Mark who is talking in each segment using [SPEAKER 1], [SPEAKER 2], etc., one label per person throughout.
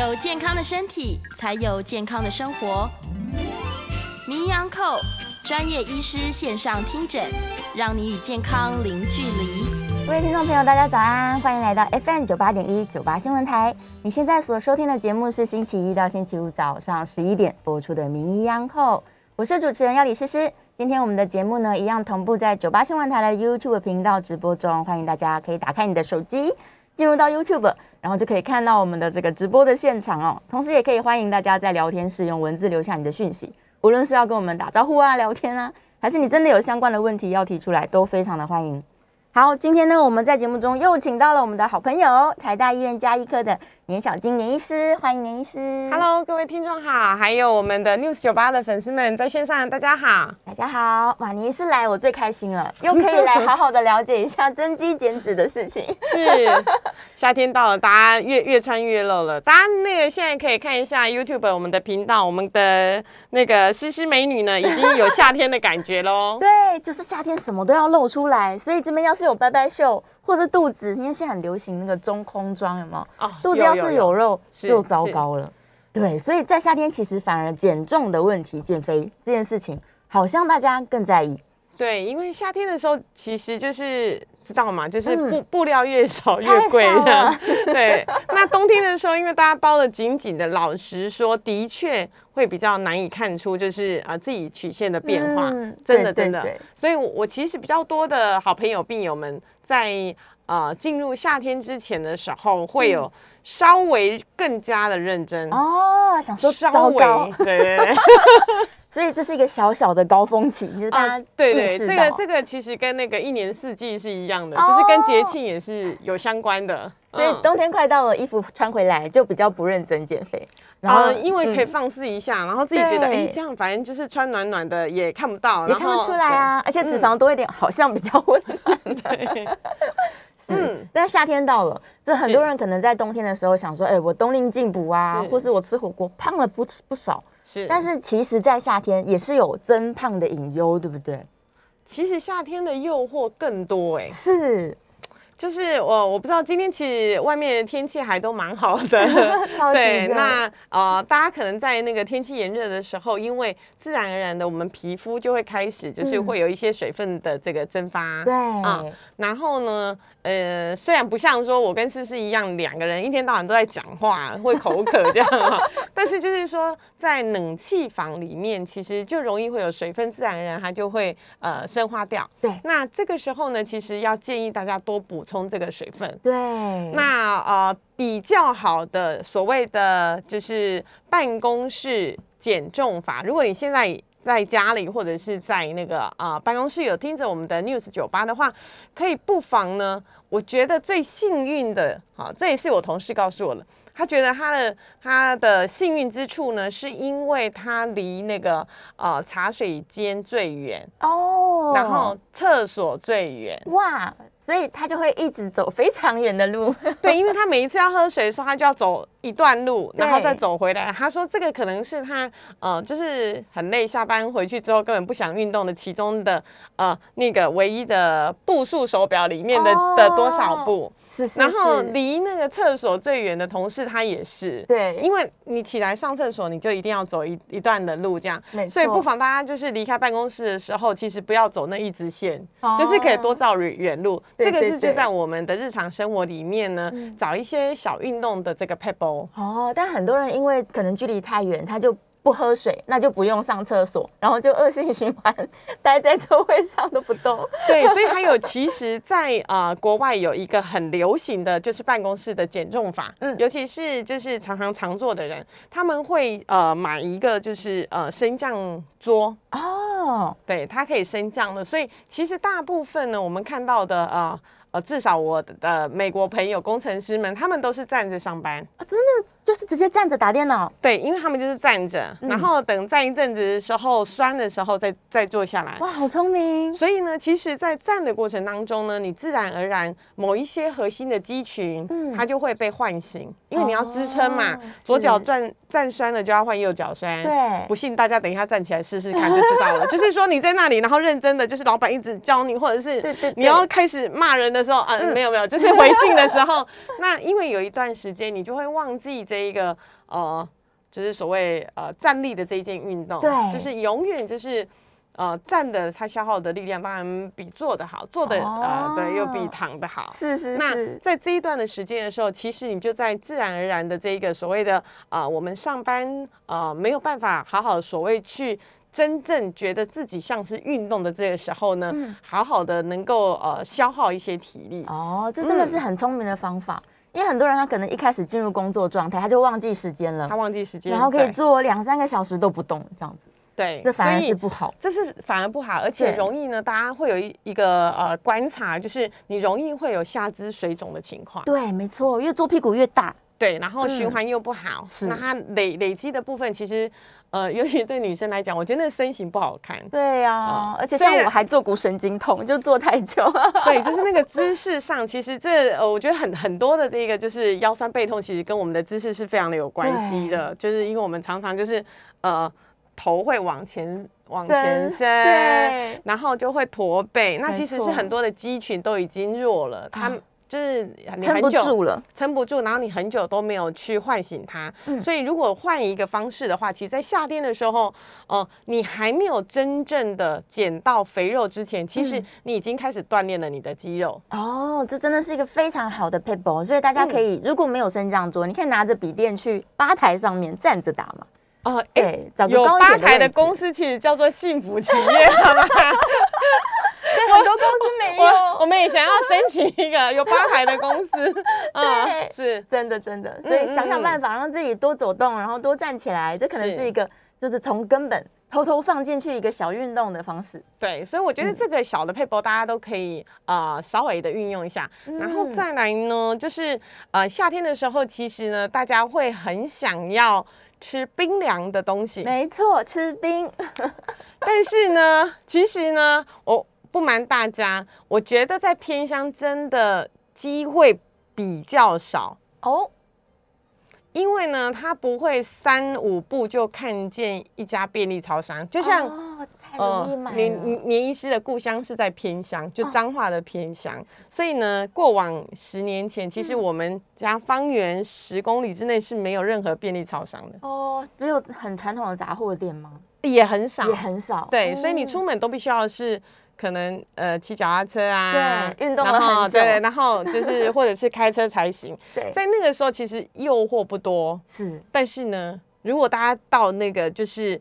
[SPEAKER 1] 有健康的身体，才有健康的生活。名医安扣专业医师线上听诊，让你与健康零距离。
[SPEAKER 2] 各位听众朋友，大家早安，欢迎来到 FM 九八点一九八新闻台。你现在所收听的节目是星期一到星期五早上十一点播出的《名医央后》，我是主持人要李诗诗。今天我们的节目呢，一样同步在九八新闻台的 YouTube 频道直播中，欢迎大家可以打开你的手机，进入到 YouTube，然后就可以看到我们的这个直播的现场哦。同时也可以欢迎大家在聊天室用文字留下你的讯息，无论是要跟我们打招呼啊、聊天啊，还是你真的有相关的问题要提出来，都非常的欢迎。好，今天呢，我们在节目中又请到了我们的好朋友台大医院加医科的年小金年医师，欢迎年医师。
[SPEAKER 3] Hello，各位听众好，还有我们的 News 九八的粉丝们在线上，大家好。
[SPEAKER 2] 大家好，哇，年医师来我最开心了，又可以来好好的了解一下增肌减脂的事情。
[SPEAKER 3] 是夏天到了，大家越越穿越露了。大家那个现在可以看一下 YouTube 我们的频道，我们的那个诗诗美女呢，已经有夏天的感觉喽。
[SPEAKER 2] 对，就是夏天什么都要露出来，所以这边要是有拜拜袖或是肚子，因为现在很流行那个中空装，有没有？
[SPEAKER 3] 哦
[SPEAKER 2] 肚子要是有肉
[SPEAKER 3] 是
[SPEAKER 2] 就糟糕了。对，所以在夏天其实反而减重的问题、减肥这件事情，好像大家更在意。
[SPEAKER 3] 对，因为夏天的时候其实就是知道吗，就是
[SPEAKER 2] 嗯。
[SPEAKER 3] 布、布料越少越
[SPEAKER 2] 太
[SPEAKER 3] 贵
[SPEAKER 2] 少
[SPEAKER 3] 这样。对，那冬天的时候，因为大家包的紧紧的，老实说，的确会比较难以看出就是啊、自己曲线的变化，
[SPEAKER 2] 嗯
[SPEAKER 3] 真的真的。
[SPEAKER 2] 对对对。
[SPEAKER 3] 所以我，我其实比较多的好朋友、病友们在呃进入夏天之前的时候，会有稍微更加的认真。
[SPEAKER 2] 嗯哦，想说
[SPEAKER 3] 稍微对对对，
[SPEAKER 2] 所以这是一个小小的高峰期，就是大
[SPEAKER 3] 啊
[SPEAKER 2] 家，
[SPEAKER 3] 对对，这个这个其实跟那个一年四季是一样的，
[SPEAKER 2] 哦
[SPEAKER 3] 就是跟节庆也是有相关的。
[SPEAKER 2] 所以
[SPEAKER 3] 嗯
[SPEAKER 2] 冬天快到了，衣服穿回来就比较不认真减肥，然后
[SPEAKER 3] 呃，因为可以
[SPEAKER 2] 嗯
[SPEAKER 3] 放肆一下，然后自己觉得，哎、
[SPEAKER 2] 对
[SPEAKER 3] 这样反正就是穿暖暖的，也看不到，
[SPEAKER 2] 也看得出来啊，而且脂肪多一点，好像比较温暖。
[SPEAKER 3] 嗯，
[SPEAKER 2] 但夏天到了，这很多人可能在冬天的时候想说，哎、我冬令进补啊，或是我吃火锅胖了不不少，
[SPEAKER 3] 是。
[SPEAKER 2] 但是其实，在夏天也是有增胖的隐忧，对不对？
[SPEAKER 3] 其实夏天的诱惑更多哎、
[SPEAKER 2] 是，
[SPEAKER 3] 就是我我不知道今天其实外面的天气还都蛮好的，
[SPEAKER 2] 超级
[SPEAKER 3] 对，那呃，大家可能在那个天气炎热的时候，因为自然而然的我们皮肤就会开始就是
[SPEAKER 2] 嗯。
[SPEAKER 3] 会有一些水分的这个蒸发，
[SPEAKER 2] 对，
[SPEAKER 3] 啊然后呢，呃，虽然不像说我跟思思一样，两个人一天到晚都在讲话，会口渴这样啊，但是就是说，在冷气房里面，其实就容易会有水分，自然而然它就会呃生化掉。
[SPEAKER 2] 对。
[SPEAKER 3] 那这个时候呢，其实要建议大家多补充这个水分。
[SPEAKER 2] 对，
[SPEAKER 3] 那呃比较好的所谓的就是办公室减重法，如果你现在在家里或者是在那个啊、呃办公室有听着我们的 News 酒吧的话，可以不妨呢，我觉得最幸运的，好、这也是我同事告诉我了。他觉得他的他的幸运之处呢，是因为他离那个呃茶水间最远，
[SPEAKER 2] 哦，
[SPEAKER 3] 然后厕所最远。
[SPEAKER 2] 哇，所以他就会一直走非常远的路，
[SPEAKER 3] 对，因为他每一次要喝水的时候，他就要走一段路，然后再走回来。他说这个可能是他呃，就是很累，下班回去之后根本不想运动的其中的呃那个唯一的步数手表里面的、的多少步。
[SPEAKER 2] 是是
[SPEAKER 3] 然后
[SPEAKER 2] 是
[SPEAKER 3] 离那个厕所最远的同事，他也是。
[SPEAKER 2] 对，
[SPEAKER 3] 因为你起来上厕所，你就一定要走一一段的路，这样
[SPEAKER 2] 没，
[SPEAKER 3] 所以不妨大家就是离开办公室的时候，其实不要走那一直线，
[SPEAKER 2] 哦
[SPEAKER 3] 就是可以多照远远路。这个是就在我们的日常生活里面呢，找一些小运动的这个 pebble。
[SPEAKER 2] 哦，但很多人因为可能距离太远，他就不喝水，那就不用上厕所，然后就恶性循环，待在座位上都不动。
[SPEAKER 3] 对，所以还有其实在，呃国外有一个很流行的就是办公室的减重法，
[SPEAKER 2] 嗯。
[SPEAKER 3] 尤其是就是常常常坐的人，他们会呃买一个就是呃升降桌，
[SPEAKER 2] 哦，
[SPEAKER 3] 对，它可以升降的，所以其实大部分呢，我们看到的呃呃，至少我的、呃、美国朋友工程师们，他们都是站着上班，
[SPEAKER 2] 啊真的就是直接站着打电脑。
[SPEAKER 3] 对，因为他们就是站着，然后等站一阵子的时候酸的时候再再坐下来。
[SPEAKER 2] 哇，好聪明！
[SPEAKER 3] 所以呢，其实，在站的过程当中呢，你自然而然某一些核心的肌群，
[SPEAKER 2] 嗯
[SPEAKER 3] 它就会被唤醒，因为你要支撑嘛，
[SPEAKER 2] 哦
[SPEAKER 3] 左脚
[SPEAKER 2] 转
[SPEAKER 3] 站站酸了就要换右脚酸。
[SPEAKER 2] 对
[SPEAKER 3] 不信大家等一下站起来试试看，就知道了。就是说你在那里，然后认真的，就是老板一直教你，或者是你要开始骂人的时候，啊，没有没有，就是回信的时候，那因为有一段时间你就会忘记这一个呃，就是所谓呃站立的这一件运动，
[SPEAKER 2] 对
[SPEAKER 3] 就是永远就是。呃，站的它消耗的力量当然比坐的好，坐的、呃对又比
[SPEAKER 2] 哦
[SPEAKER 3] 躺的好。
[SPEAKER 2] 是是
[SPEAKER 3] 那
[SPEAKER 2] 是，
[SPEAKER 3] 在这一段的时间的时候，其实你就在自然而然的这一个所谓的啊、呃我们上班呃没有办法好好所谓去真正觉得自己像是运动的这个时候呢，好好的能够呃消耗一些体力。
[SPEAKER 2] 哦，这真的是很聪明的方法，因为很多人他可能一开始进入工作状态，他就忘记时间了
[SPEAKER 3] 他，忘记时间，
[SPEAKER 2] 然后可以
[SPEAKER 3] 对
[SPEAKER 2] 做两三个小时都不动，这样子，
[SPEAKER 3] 对，
[SPEAKER 2] 这反而是不好。
[SPEAKER 3] 这是反而不好，而且容易呢，大家会有一一个呃观察，就是你容易会有下肢水肿的情况。
[SPEAKER 2] 对，没错，越做屁股越大。
[SPEAKER 3] 对，然后循
[SPEAKER 2] 嗯
[SPEAKER 3] 环又不好，
[SPEAKER 2] 是
[SPEAKER 3] 那它累累积的部分，其实呃，尤其对女生来讲，我觉得那身形不好看。
[SPEAKER 2] 对呀、
[SPEAKER 3] 啊
[SPEAKER 2] 而且像我还坐骨神经痛，就坐太久。
[SPEAKER 3] 对，就是那个姿势上，其实这呃，我觉得很很多的这个就是腰酸背痛，其实跟我们的姿势是非常的有关系的，就是因为我们常常就是呃头会往前往前
[SPEAKER 2] 伸
[SPEAKER 3] 伸，
[SPEAKER 2] 对
[SPEAKER 3] 然后就会驼背，那其实是很多的肌群都已经弱了，它
[SPEAKER 2] 啊
[SPEAKER 3] 就是你
[SPEAKER 2] 撑不住了。
[SPEAKER 3] 撑不住，然后你很久都没有去唤醒它，
[SPEAKER 2] 嗯
[SPEAKER 3] 所以如果换一个方式的话，其实，在夏天的时候，哦、你还没有真正的减到肥肉之前，其实
[SPEAKER 2] 嗯
[SPEAKER 3] 你已经开始锻炼了你的肌肉。
[SPEAKER 2] 哦，这真的是一个非常好的 p a p e 所以大家可
[SPEAKER 3] 嗯
[SPEAKER 2] 以，如果没有升降桌，你可以拿着笔电去吧台上面站着打嘛。
[SPEAKER 3] 哦、哎、有吧台的公司其实叫做幸福企业，好吗？
[SPEAKER 2] 对，很多公司没
[SPEAKER 3] 有我
[SPEAKER 2] 有。
[SPEAKER 3] 们也想要申请一个有吧台的公司，嗯
[SPEAKER 2] 对
[SPEAKER 3] 是。
[SPEAKER 2] 真的真的，所以想想
[SPEAKER 3] 嗯
[SPEAKER 2] 办法让自己多走动，然后多站起来，这可能
[SPEAKER 3] 是
[SPEAKER 2] 是一个就是从根本偷偷放进去一个小运动的方式。
[SPEAKER 3] 对，所以我觉得这个小的配博大家都可以呃稍微的运用一下，然后
[SPEAKER 2] 嗯
[SPEAKER 3] 再来呢，就是呃夏天的时候，其实呢大家会很想要吃冰凉的东西，
[SPEAKER 2] 没错，吃冰。
[SPEAKER 3] 但是呢，其实呢，我不瞒大家，我觉得在偏乡真的机会比较少。
[SPEAKER 2] 哦，
[SPEAKER 3] 因为呢，他不会三五步就看见一家便利超商，就像
[SPEAKER 2] 哦，太容易买了。
[SPEAKER 3] 年年年医师的故乡是在偏乡，就
[SPEAKER 2] 哦
[SPEAKER 3] 彰化的偏乡，所以呢，过往十年前，其
[SPEAKER 2] 嗯
[SPEAKER 3] 实我们家方圆十公里之内是没有任何便利超商的，
[SPEAKER 2] 哦，只有很传统的杂货店吗？
[SPEAKER 3] 也很少
[SPEAKER 2] 也，很少。
[SPEAKER 3] 对，所以你
[SPEAKER 2] 哦
[SPEAKER 3] 出门都必须要是。可能呃骑脚踏车啊，
[SPEAKER 2] 对运动了很久。
[SPEAKER 3] 对，然后就是 或者是开车才行。
[SPEAKER 2] 对。
[SPEAKER 3] 在那个时候，其实诱惑不多，
[SPEAKER 2] 是。
[SPEAKER 3] 但是呢，如果大家到那个就是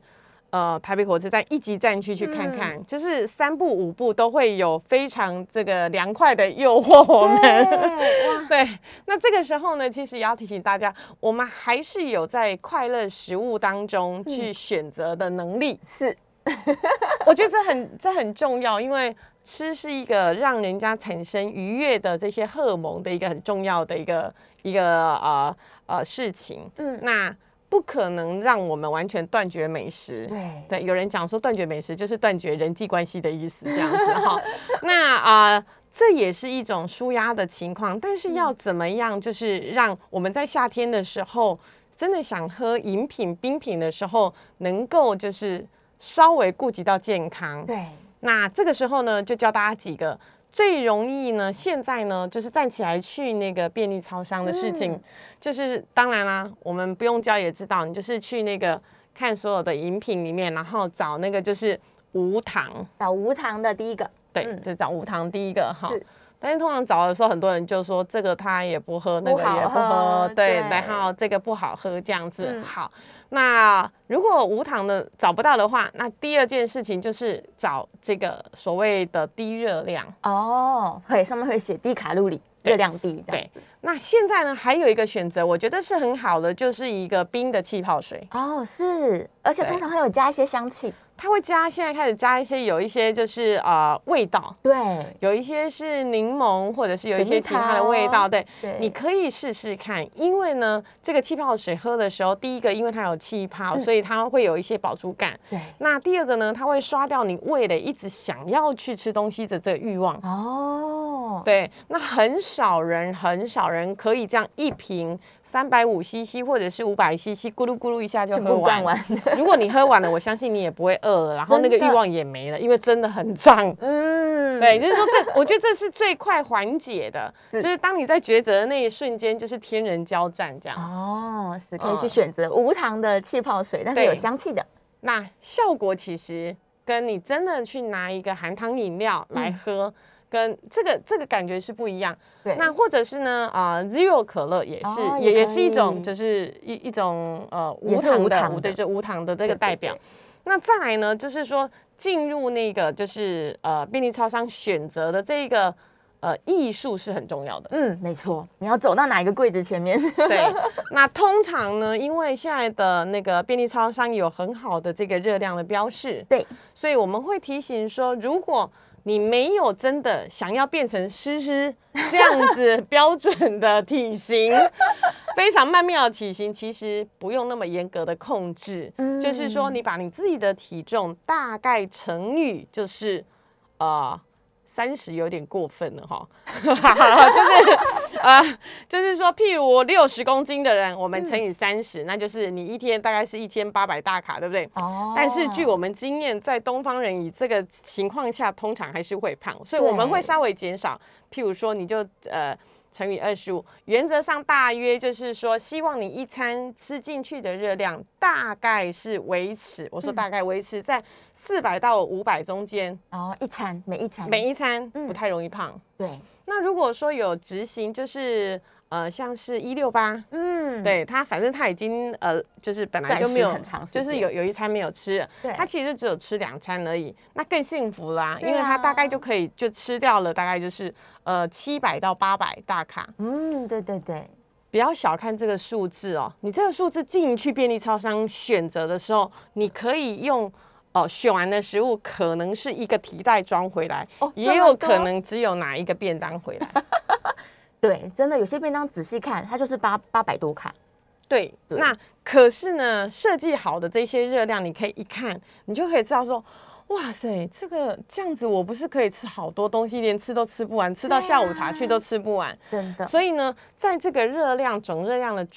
[SPEAKER 3] 呃台北火车站一级站区去看看，
[SPEAKER 2] 嗯。
[SPEAKER 3] 就是三步五步都会有非常这个凉快的诱惑我们。
[SPEAKER 2] 对，
[SPEAKER 3] 对，那这个时候呢，其实也要提醒大家，我们还是有在快乐食物当中去选择的能力。
[SPEAKER 2] 是
[SPEAKER 3] 我觉得这很这很重要，因为吃是一个让人家产生愉悦的这些荷尔蒙的一个很重要的一个一个呃呃事情。
[SPEAKER 2] 嗯
[SPEAKER 3] 那不可能让我们完全断绝美食。
[SPEAKER 2] 对
[SPEAKER 3] 对，有人讲说断绝美食就是断绝人际关系的意思，这样子哈。那啊、这也是一种舒压的情况，但是要怎么样，就是让我们在夏天的时候，真的想喝饮品、冰品的时候，能够就是稍微顾及到健康。
[SPEAKER 2] 对。
[SPEAKER 3] 那这个时候呢，就教大家几个最容易呢，现在呢，就是站起来去那个便利超商的事情，
[SPEAKER 2] 嗯。
[SPEAKER 3] 就是当然啦，我们不用教也知道，你就是去那个看所有的饮品里面，然后找那个就是无糖，
[SPEAKER 2] 找无糖的第一个，
[SPEAKER 3] 对，
[SPEAKER 2] 嗯。
[SPEAKER 3] 这找无糖第一个哈。
[SPEAKER 2] 是
[SPEAKER 3] 但是通常找的时候，很多人就说这个他也不喝，那个也不喝，
[SPEAKER 2] 喝
[SPEAKER 3] 对，然后这个不好喝，这样子。
[SPEAKER 2] 嗯
[SPEAKER 3] 好，那如果无糖的找不到的话，那第二件事情就是找这个所谓的低热量。
[SPEAKER 2] 哦，会上面会写低卡路里，
[SPEAKER 3] 对
[SPEAKER 2] 热量低这样
[SPEAKER 3] 对。那现在呢，还有一个选择，我觉得是很好的，就是一个冰的气泡水，
[SPEAKER 2] 哦，是，而且通常会有加一些香气，
[SPEAKER 3] 它会加，现在开始加一些有一些就是呃味道。
[SPEAKER 2] 对。
[SPEAKER 3] 有一些是柠檬，或者是有一些其他的味道，
[SPEAKER 2] 桃
[SPEAKER 3] 对，
[SPEAKER 2] 对，
[SPEAKER 3] 你可以试试看，因为呢，这个气泡水喝的时候，第一个因为它有气泡，
[SPEAKER 2] 嗯。
[SPEAKER 3] 所以它会有一些饱足感。
[SPEAKER 2] 对。
[SPEAKER 3] 那第二个呢，它会刷掉你味蕾一直想要去吃东西的这个欲望。
[SPEAKER 2] 哦，
[SPEAKER 3] 对，那很少人，很少人可以这样一瓶三百五 CC 或者是五百 CC，咕噜咕噜一下就喝完。
[SPEAKER 2] 完。
[SPEAKER 3] 如果你喝完了，我相信你也不会饿了，然后那个欲望也没了，因为真的很胀。
[SPEAKER 2] 嗯，
[SPEAKER 3] 对，就是说这，我觉得这是最快缓解的，
[SPEAKER 2] 是
[SPEAKER 3] 就是当你在抉择的那一瞬间，就是天人交战这样。
[SPEAKER 2] 哦，是可以去
[SPEAKER 3] 嗯
[SPEAKER 2] 选择无糖的气泡水，但是有香气的。
[SPEAKER 3] 那效果其实跟你真的去拿一个含糖饮料来喝，跟这个这个感觉是不一样。
[SPEAKER 2] 对，
[SPEAKER 3] 那或者是呢，啊、z e r o 可乐也是，
[SPEAKER 2] 哦
[SPEAKER 3] 也
[SPEAKER 2] 也
[SPEAKER 3] 是一种，就是一一种呃无糖的，对，就无糖的这个代表。
[SPEAKER 2] 对
[SPEAKER 3] 那再来呢，就是说进入那个就是呃便利超商选择的这个呃艺术是很重要的。
[SPEAKER 2] 嗯，没错，你要走到哪一个柜子前面？
[SPEAKER 3] 对，那通常呢，因为现在的那个便利超商有很好的这个热量的标示，
[SPEAKER 2] 对，
[SPEAKER 3] 所以我们会提醒说，如果你没有真的想要变成诗诗 这样子标准的体型，非常曼妙的体型，其实不用那么严格的控制，就是说你把你自己的体重大概乘以就是呃。三十有点过分了哈，就是呃，就是说，譬如我六十公斤的人，我们乘以三十、那就是你一天大概是一千八百大卡，对不对？
[SPEAKER 2] 哦
[SPEAKER 3] 但是据我们经验，在东方人以这个情况下，通常还是会胖，所以我们会稍微减少。譬如说，你就呃乘以二十五，原则上大约就是说，希望你一餐吃进去的热量大概是维持，我说大概维持在四百到五百中间，
[SPEAKER 2] 哦，一餐每一餐
[SPEAKER 3] 每一餐
[SPEAKER 2] 嗯
[SPEAKER 3] 不太容易胖。
[SPEAKER 2] 对，
[SPEAKER 3] 那如果说有执行，就是呃像是一六八。
[SPEAKER 2] 嗯，
[SPEAKER 3] 对他，反正他已经呃，就是本来就没有就是有有一餐没有吃，
[SPEAKER 2] 对
[SPEAKER 3] 他其实只有吃两餐而已，那更幸福啦，
[SPEAKER 2] 对
[SPEAKER 3] 因为他大概
[SPEAKER 2] 啊
[SPEAKER 3] 就可以就吃掉了，大概就是呃七百到八百大卡。
[SPEAKER 2] 嗯，对对对，
[SPEAKER 3] 不要小看这个数字哦，你这个数字进去便利超商选择的时候，你可以用。哦，选完的食物可能是一个提袋装回来，
[SPEAKER 2] 哦
[SPEAKER 3] 也有可能只有拿一个便当回来。
[SPEAKER 2] 对，真的有些便当仔细看，它就是八八百多卡，
[SPEAKER 3] 对，
[SPEAKER 2] 对
[SPEAKER 3] 那可是呢，设计好的这些热量，你可以一看，你就可以知道说，哇塞，这个这样子，我不是可以吃好多东西，连吃都吃不完，吃到下午茶去
[SPEAKER 2] 啊
[SPEAKER 3] 都吃不完。
[SPEAKER 2] 真的，
[SPEAKER 3] 所以呢，在这个热量总热量的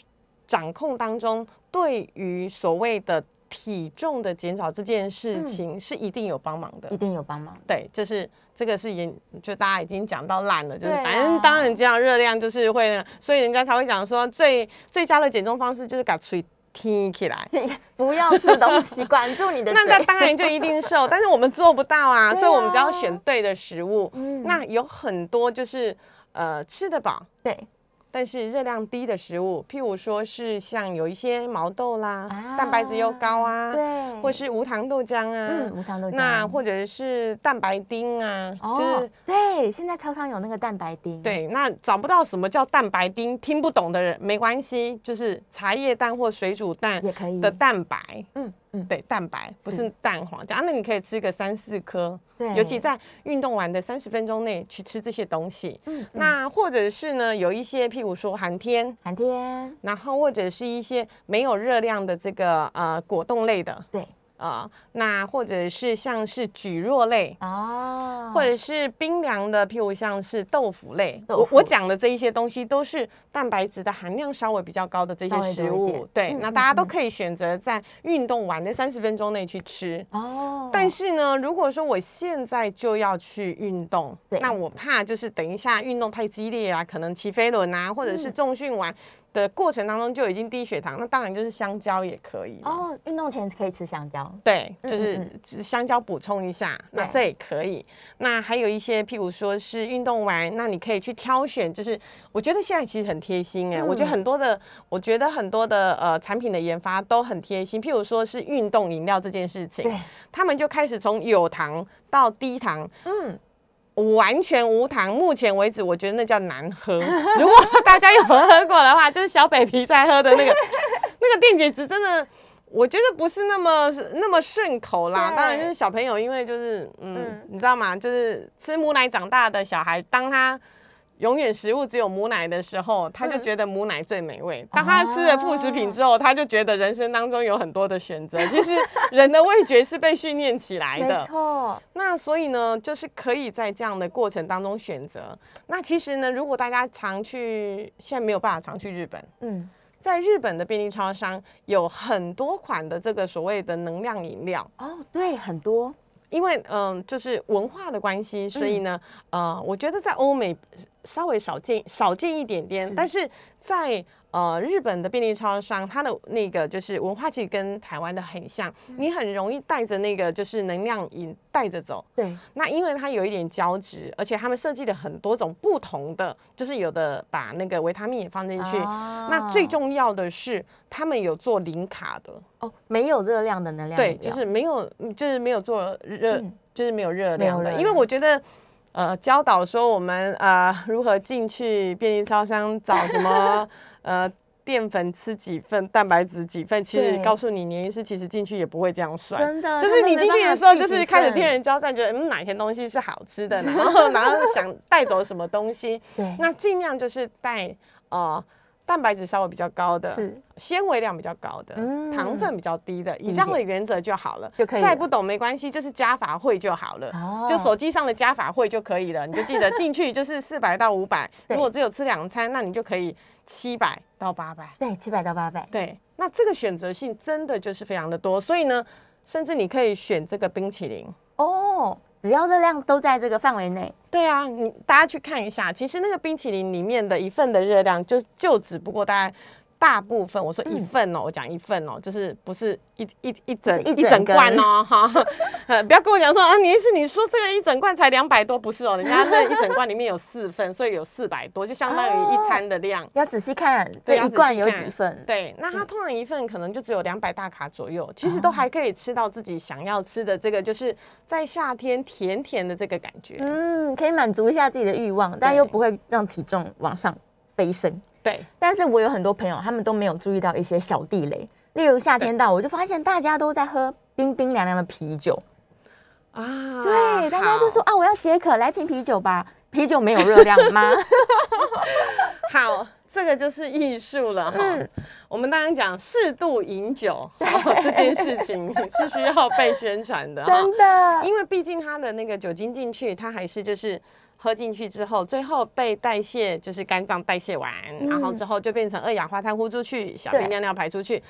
[SPEAKER 3] 掌控当中，对于所谓的体重的减少这件事
[SPEAKER 2] 嗯
[SPEAKER 3] 情，是一定有帮忙的
[SPEAKER 2] 一。定有帮忙。
[SPEAKER 3] 对，就是这个是研，就大家已经讲到烂了，就是反正
[SPEAKER 2] 啊
[SPEAKER 3] 当然这样热量就是会，所以人家才会讲说最最佳的减重方式就是把嘴挺起来。
[SPEAKER 2] 不要吃东西，管住你的
[SPEAKER 3] 那那。当然就一定瘦，但是我们做不到啊，
[SPEAKER 2] 对
[SPEAKER 3] 所以我们只要
[SPEAKER 2] 啊
[SPEAKER 3] 选对的食物。
[SPEAKER 2] 嗯
[SPEAKER 3] 那有很多就是呃吃得饱，
[SPEAKER 2] 对，
[SPEAKER 3] 但是热量低的食物，譬如说是像有一些毛豆啦，
[SPEAKER 2] 啊
[SPEAKER 3] 蛋白质又高啊，
[SPEAKER 2] 对，
[SPEAKER 3] 或是无糖豆浆啊，
[SPEAKER 2] 嗯无糖豆浆。
[SPEAKER 3] 那或者是蛋白丁啊，
[SPEAKER 2] 哦，
[SPEAKER 3] 就是
[SPEAKER 2] 对，现在超商有那个蛋白丁，，
[SPEAKER 3] 对，那找不到什么叫蛋白丁，听不懂的人没关系，就是茶叶蛋或水煮蛋
[SPEAKER 2] 也可以
[SPEAKER 3] 的蛋白，
[SPEAKER 2] 嗯嗯，
[SPEAKER 3] 对，蛋白不
[SPEAKER 2] 是。
[SPEAKER 3] 是蛋黄，这样那你可以吃个三四颗，
[SPEAKER 2] 对。
[SPEAKER 3] 尤其在运动完的三十分钟内去吃这些东西。
[SPEAKER 2] 嗯，嗯。
[SPEAKER 3] 那或者是呢，有一些譬如说寒天，
[SPEAKER 2] 寒天，
[SPEAKER 3] 然后或者是一些没有热量的这个呃果冻类的
[SPEAKER 2] 对，
[SPEAKER 3] 啊、那或者是像是蒟蒻类。
[SPEAKER 2] 哦，
[SPEAKER 3] 或者是冰凉的，譬如像是豆腐类，
[SPEAKER 2] 腐
[SPEAKER 3] 我我讲的这一些东西都是蛋白质的含量稍微比较高的这些食物对，那大家都
[SPEAKER 2] 嗯
[SPEAKER 3] 可以选择在运动完的三十分钟内去吃。
[SPEAKER 2] 哦，
[SPEAKER 3] 但是呢，如果说我现在就要去运动，那我怕就是等一下运动太激烈啊，可能骑飞轮啊，或者是
[SPEAKER 2] 嗯
[SPEAKER 3] 重训完的过程当中就已经低血糖，那当然就是香蕉也可以。
[SPEAKER 2] 哦，运动前可以吃香蕉，
[SPEAKER 3] 对，
[SPEAKER 2] 嗯
[SPEAKER 3] 就是香蕉补充一下，那这也可以。那还有一些，譬如说是运动完，那你可以去挑选，就是我觉得现在其实很贴心哎、我觉得
[SPEAKER 2] 嗯
[SPEAKER 3] 很多的，我觉得很多的呃产品的研发都很贴心。譬如说是运动饮料这件事情
[SPEAKER 2] 对，
[SPEAKER 3] 他们就开始从有糖到低糖，
[SPEAKER 2] 嗯，
[SPEAKER 3] 完全无糖，目前为止我觉得那叫难喝。如果大家有喝过的话，就是小北皮在喝的那个 那个电解质，真的我觉得不是那么那么顺口啦。
[SPEAKER 2] 对
[SPEAKER 3] 当然就是小朋友，因为就是嗯
[SPEAKER 2] 嗯，
[SPEAKER 3] 你知道吗？就是吃母奶长大的小孩，当他。永远食物只有母奶的时候，他就
[SPEAKER 2] 嗯
[SPEAKER 3] 觉得母奶最美味。当他吃了副食品之后，他就觉得人生当中有很多的选择。其实人的味觉是被训练起来的
[SPEAKER 2] 没
[SPEAKER 3] 的。
[SPEAKER 2] 错，
[SPEAKER 3] 那所以呢，就是可以在这样的过程当中选择。那其实呢，如果大家常去，现在没有办法常去日本，
[SPEAKER 2] 嗯，
[SPEAKER 3] 在日本的便利超商有很多款的这个所谓的能量饮料。
[SPEAKER 2] 哦，对，很多，
[SPEAKER 3] 因为嗯、就是文化的关系，所以呢，呃，我觉得在欧美稍微少见少见一点点
[SPEAKER 2] 是，
[SPEAKER 3] 但是在呃日本的便利超商，它的那个就是文化其实跟台湾的很像，你很容易带着那个就是能量饮带着走。
[SPEAKER 2] 对，
[SPEAKER 3] 那因为它有一点胶质，而且他们设计了很多种不同的，就是有的把那个维他命也放进去。
[SPEAKER 2] 啊
[SPEAKER 3] 那最重要的是，他们有做零卡的，
[SPEAKER 2] 哦，没有热量的能量
[SPEAKER 3] 对，就是没有，嗯就是没有做热，
[SPEAKER 2] 嗯
[SPEAKER 3] 就是没有热量的。因为我觉得，呃，教导说我们呃如何进去便利超商找什么呃淀粉吃几份，蛋白质几份，其实告诉你，年医师其实进去也不会这样算。
[SPEAKER 2] 真的，
[SPEAKER 3] 就是你进去的时候，就是开始天
[SPEAKER 2] 人
[SPEAKER 3] 人交战，觉得嗯哪些东西是好吃的，然后然后想带走什么东西，
[SPEAKER 2] 对，
[SPEAKER 3] 那尽量就是带呃蛋白质稍微比较高的，
[SPEAKER 2] 是。
[SPEAKER 3] 纤维量比较高的，
[SPEAKER 2] 嗯。
[SPEAKER 3] 糖分比较低的，以这样的原则就好了，
[SPEAKER 2] 就可以
[SPEAKER 3] 再不懂没关系，就是加法会就好了。
[SPEAKER 2] 哦。
[SPEAKER 3] 就手机上的加法会就可以了，你就记得进去就是四百到五百，如果只有吃两餐，那你就可以七百到八百。
[SPEAKER 2] 对七百到八百，
[SPEAKER 3] 对，那这个选择性真的就是非常的多，所以呢，甚至你可以选这个冰淇淋。
[SPEAKER 2] 哦，只要热量都在这个范围内，
[SPEAKER 3] 对啊，你大家去看一下，其实那个冰淇淋里面的一份的热量就就只不过大概大部分，我说一份哦，我讲一份哦，就是不是一一一整
[SPEAKER 2] 一整
[SPEAKER 3] 整罐哦，哈，呃不要跟我讲说啊，你意思你说这个一整罐才两百多，不是哦，人家那一整罐里面有四份，所以有四百多，就相当于一餐的量。
[SPEAKER 2] 要仔细看这一罐有
[SPEAKER 3] 看。
[SPEAKER 2] 几份，
[SPEAKER 3] 对，那它通常一份可能就只有两百大卡左右，其实都还可以吃到自己想要吃的这个，就是在夏天甜甜的这个感觉。
[SPEAKER 2] 嗯，可以满足一下自己的欲望，但又不会让体重往上飞升。
[SPEAKER 3] 对，
[SPEAKER 2] 但是我有很多朋友，他们都没有注意到一些小地雷，例如夏天到，我就发现大家都在喝冰冰凉凉的啤酒，
[SPEAKER 3] 啊，
[SPEAKER 2] 对，大家就说啊，我要解渴，来瓶啤酒吧。啤酒没有热量吗？
[SPEAKER 3] 好，这个就是艺术了哈。
[SPEAKER 2] 嗯
[SPEAKER 3] 我们刚刚讲适度饮酒、哦这件事情是需要被宣传的哈，
[SPEAKER 2] 真的，
[SPEAKER 3] 因为毕竟它的那个酒精进去，它还是就是。喝进去之后，最后被代谢，就是肝脏代谢完，然后之后就变成二氧化碳呼出去，小便尿尿排出去。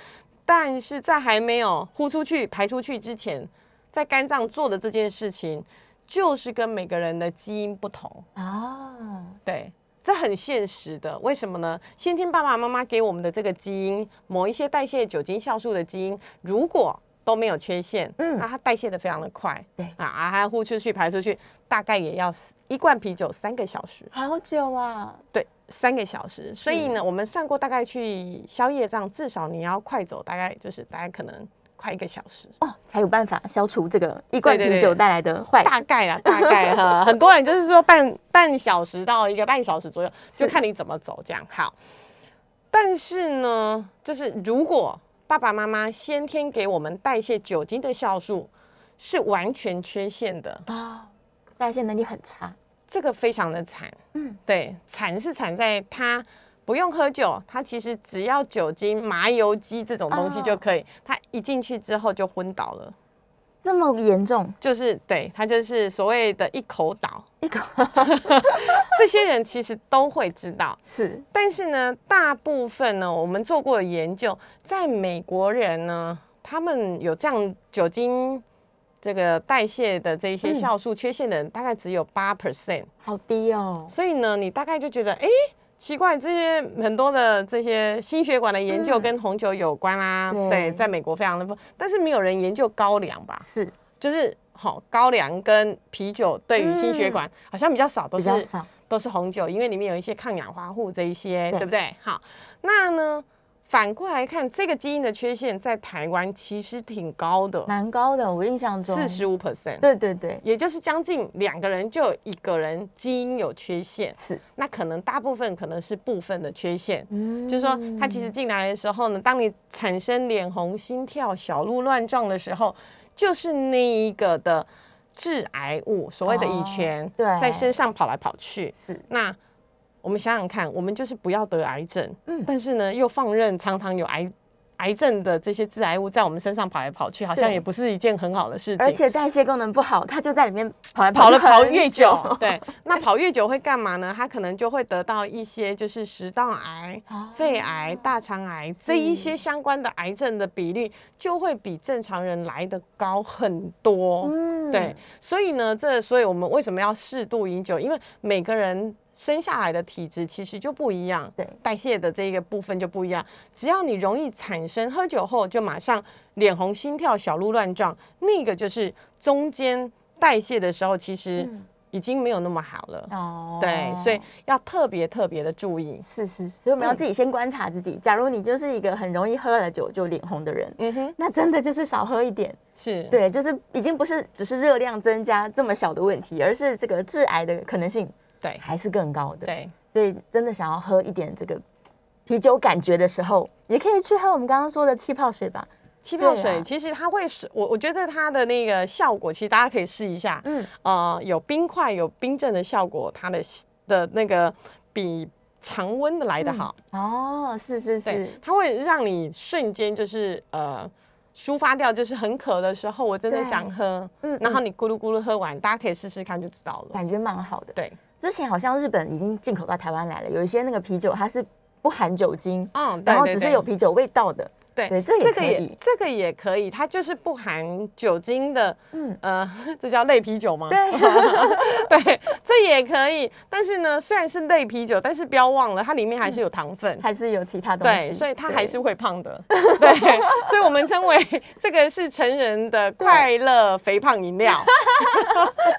[SPEAKER 3] 但是在还没有呼出去、排出去之前，在肝脏做的这件事情，就是跟每个人的基因不同。
[SPEAKER 2] 哦，
[SPEAKER 3] 对，这很现实的。为什么呢？先天爸爸妈妈给我们的这个基因，某一些代谢酒精酵素的基因，如果都没有缺陷，
[SPEAKER 2] 嗯
[SPEAKER 3] 嗯，那它代谢的非常的快，
[SPEAKER 2] 对
[SPEAKER 3] 啊，啊，还呼出去排出去，大概也要一罐啤酒三个小时，
[SPEAKER 2] 好久啊，
[SPEAKER 3] 对，三个小时。所以呢，我们算过，大概去宵夜这样，至少你要快走，大概就是大概可能快一个小时。
[SPEAKER 2] 哦，才有办法消除这个一罐啤酒带来的坏。
[SPEAKER 3] 大概啦，大概哈，很多人就是说半半小时到一个半小时左右，就看你怎么走这样。好，但是呢，就是如果爸爸妈妈先天给我们代谢酒精的酵素是完全缺陷的，
[SPEAKER 2] 啊，代谢能力很差。
[SPEAKER 3] 这个非常的惨。
[SPEAKER 2] 嗯
[SPEAKER 3] 嗯，对，惨是惨在它不用喝酒，它其实只要酒精、麻油鸡这种东西就可以，它一进去之后就昏倒了。
[SPEAKER 2] 这么严重，
[SPEAKER 3] 就是对他就是所谓的一口倒，
[SPEAKER 2] 一口。
[SPEAKER 3] 这些人其实都会知道，
[SPEAKER 2] 是。
[SPEAKER 3] 但是呢，大部分呢，我们做过的研究，在美国人呢，他们有这样酒精这个代谢的这一些
[SPEAKER 2] 嗯。
[SPEAKER 3] 酵素缺陷的人，大概只有八 percent，
[SPEAKER 2] 好低哦。
[SPEAKER 3] 所以呢，你大概就觉得，哎、奇怪，这些很多的这些心血管的研究
[SPEAKER 2] 嗯。
[SPEAKER 3] 跟红酒有关啊，
[SPEAKER 2] 对。
[SPEAKER 3] 对，在美国非常的多，但是没有人研究高粱吧？
[SPEAKER 2] 是。
[SPEAKER 3] 就是好、高粱跟啤酒对于心血管、好像比较少，都是都是红酒，因为里面有一些抗氧化物这一些，
[SPEAKER 2] 对。
[SPEAKER 3] 对不对？好，那呢，反过来看，这个基因的缺陷在台湾其实挺高的，
[SPEAKER 2] 蛮高的。我印象中
[SPEAKER 3] 四十五 percent，
[SPEAKER 2] 对对对，
[SPEAKER 3] 也就是将近两个人就有一个人基因有缺陷，
[SPEAKER 2] 是，
[SPEAKER 3] 那可能大部分可能是部分的缺陷。
[SPEAKER 2] 嗯
[SPEAKER 3] 就是说，他其实进来的时候呢，当你产生脸红、心跳、小鹿乱撞的时候，就是那一个的致癌物，所谓的乙醛，
[SPEAKER 2] 对
[SPEAKER 3] 在身上跑来跑去。
[SPEAKER 2] 是
[SPEAKER 3] 那我们想想看，我们就是不要得癌症，
[SPEAKER 2] 嗯
[SPEAKER 3] 但是呢，又放任常常有癌癌症的这些致癌物在我们身上跑来跑去，好像也不是一件很好的事情。
[SPEAKER 2] 而且代谢功能不好，它就在里面跑来
[SPEAKER 3] 跑了跑越久，对，那跑越久会干嘛呢？它可能就会得到一些就是食道癌、
[SPEAKER 2] 哦
[SPEAKER 3] 肺癌、大肠癌这一些相关的癌症的比例就会比正常人来的高很多。
[SPEAKER 2] 嗯
[SPEAKER 3] 对，所以呢，这所以我们为什么要适度饮酒？因为每个人生下来的体质其实就不一样，
[SPEAKER 2] 对
[SPEAKER 3] 代谢的这个部分就不一样。只要你容易产生喝酒后就马上脸红、心跳、小鹿乱撞，那个就是中间代谢的时候其实
[SPEAKER 2] 嗯
[SPEAKER 3] 已经没有那么好了。
[SPEAKER 2] 哦
[SPEAKER 3] 对，所以要特别特别的注意。
[SPEAKER 2] 是是，所以我们要
[SPEAKER 3] 嗯
[SPEAKER 2] 自己先观察自己。假如你就是一个很容易喝了酒就脸红的人，
[SPEAKER 3] 嗯哼，
[SPEAKER 2] 那真的就是少喝一点。
[SPEAKER 3] 是，
[SPEAKER 2] 对，就是已经不是只是热量增加这么小的问题，而是这个致癌的可能性
[SPEAKER 3] 对
[SPEAKER 2] 还是更高的。
[SPEAKER 3] 对，
[SPEAKER 2] 所以真的想要喝一点这个啤酒感觉的时候，也可以去喝我们刚刚说的气泡水吧。
[SPEAKER 3] 气泡水其实它会是，我我觉得它的那个效果，其实大家可以试一下。
[SPEAKER 2] 嗯，
[SPEAKER 3] 呃，有冰块、有冰镇的效果，它的的那个比常温的来得好。
[SPEAKER 2] 哦，是是是，，
[SPEAKER 3] 它会让你瞬间就是呃抒发掉，就是很渴的时候，我真的想喝，
[SPEAKER 2] 嗯
[SPEAKER 3] 然后
[SPEAKER 2] 嗯
[SPEAKER 3] 你咕噜咕噜喝完，大家可以试试看就知道了。
[SPEAKER 2] 感觉蛮好的。
[SPEAKER 3] 对，
[SPEAKER 2] 之前好像日本已经进口到台湾来了，有一些那个啤酒它是不含酒精，
[SPEAKER 3] 嗯，
[SPEAKER 2] 然后只是有啤酒味道的。
[SPEAKER 3] 对
[SPEAKER 2] 对这也
[SPEAKER 3] 这个
[SPEAKER 2] 可以
[SPEAKER 3] 也这个也可以，它就是不含酒精的，
[SPEAKER 2] 嗯，
[SPEAKER 3] 呃，这叫类啤酒吗？
[SPEAKER 2] 对，
[SPEAKER 3] 对，这也可以。但是呢，虽然是类啤酒，但是不要忘了，它里面还是有糖分。
[SPEAKER 2] 还是有其他东西，
[SPEAKER 3] 对，所以它
[SPEAKER 2] 对
[SPEAKER 3] 还是会胖的。对，所以我们称为这个是成人的快乐肥胖饮料。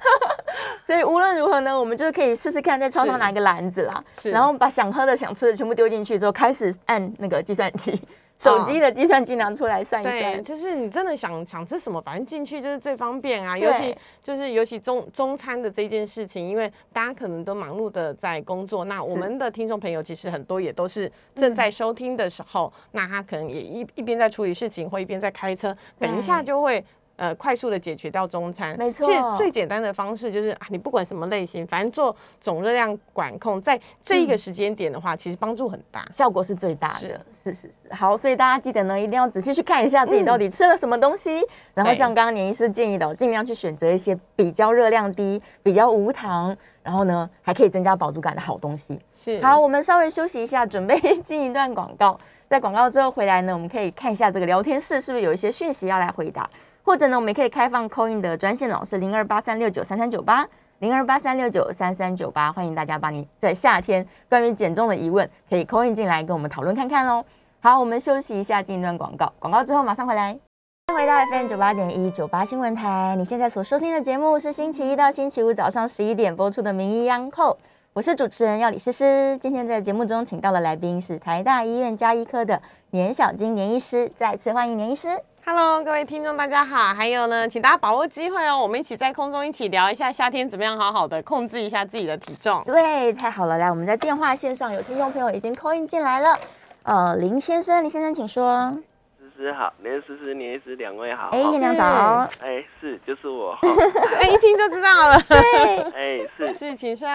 [SPEAKER 2] 所以无论如何呢，我们就是可以试试看，在超商拿一个篮子啦，然后把想喝的、想吃的全部丢进去之后，开始按那个计算机，手机的计算机拿出来算一
[SPEAKER 3] 对，
[SPEAKER 2] 算。
[SPEAKER 3] 就是你真的想想吃什么，反正进去就是最方便啊。尤其就是尤其中中餐的这件事情，因为大家可能都忙碌的在工作，那我们的听众朋友其实很多也都是正在收听的时候，那他可能也一一边在处理事情，或一边在开车，等一下就会。呃，快速的解决掉中餐，
[SPEAKER 2] 没错
[SPEAKER 3] 其实最简单的方式就是啊，你不管什么类型，反正做总热量管控，在这一个时间点的话，其实帮助很大。
[SPEAKER 2] 效果是最大的，
[SPEAKER 3] 是
[SPEAKER 2] 是是是。好，所以大家记得呢，一定要仔细去看一下自己到底吃了什么东西。然后像刚刚年医师建议的哦，尽量去选择一些比较热量低、比较无糖，然后呢还可以增加饱足感的好东西。
[SPEAKER 3] 是
[SPEAKER 2] 好，我们稍微休息一下，准备进一段广告。在广告之后回来呢，我们可以看一下这个聊天室是不是有一些讯息要来回答，或者呢，我们也可以开放 Coin 的专线哦，是零二八三六九三三九八。零二八三六九三三九八，欢迎大家把你在夏天关于减重的疑问可以 call in 进来跟我们讨论看看喽。好，我们休息一下，进一段广告，广告之后马上回来。欢迎回到 FM 九八点一九八新闻台，你现在所收听的节目是星期一到星期五早上十一点播出的《名医央叩》，我是主持人要李诗诗。今天在节目中请到的来宾是台大医院加医科的年小金年医师，再次欢迎年医师。
[SPEAKER 3] Hello，各位听众，大家好。还有呢，请大家把握机会哦，我们一起在空中一起聊一下夏天怎么样好好的控制一下自己的体重。
[SPEAKER 2] 对，太好了，来，我们在电话线上有听众朋友已经 call in 进来了。呃，林先生，林先生请说。
[SPEAKER 4] 思思好，连思思、年思两位好。
[SPEAKER 2] 哎，
[SPEAKER 4] 好
[SPEAKER 2] 叶娘早。
[SPEAKER 4] 哎，是，就是我。
[SPEAKER 3] 哎，一听就知道了。
[SPEAKER 2] 对，
[SPEAKER 4] 哎，是
[SPEAKER 3] 是，请说。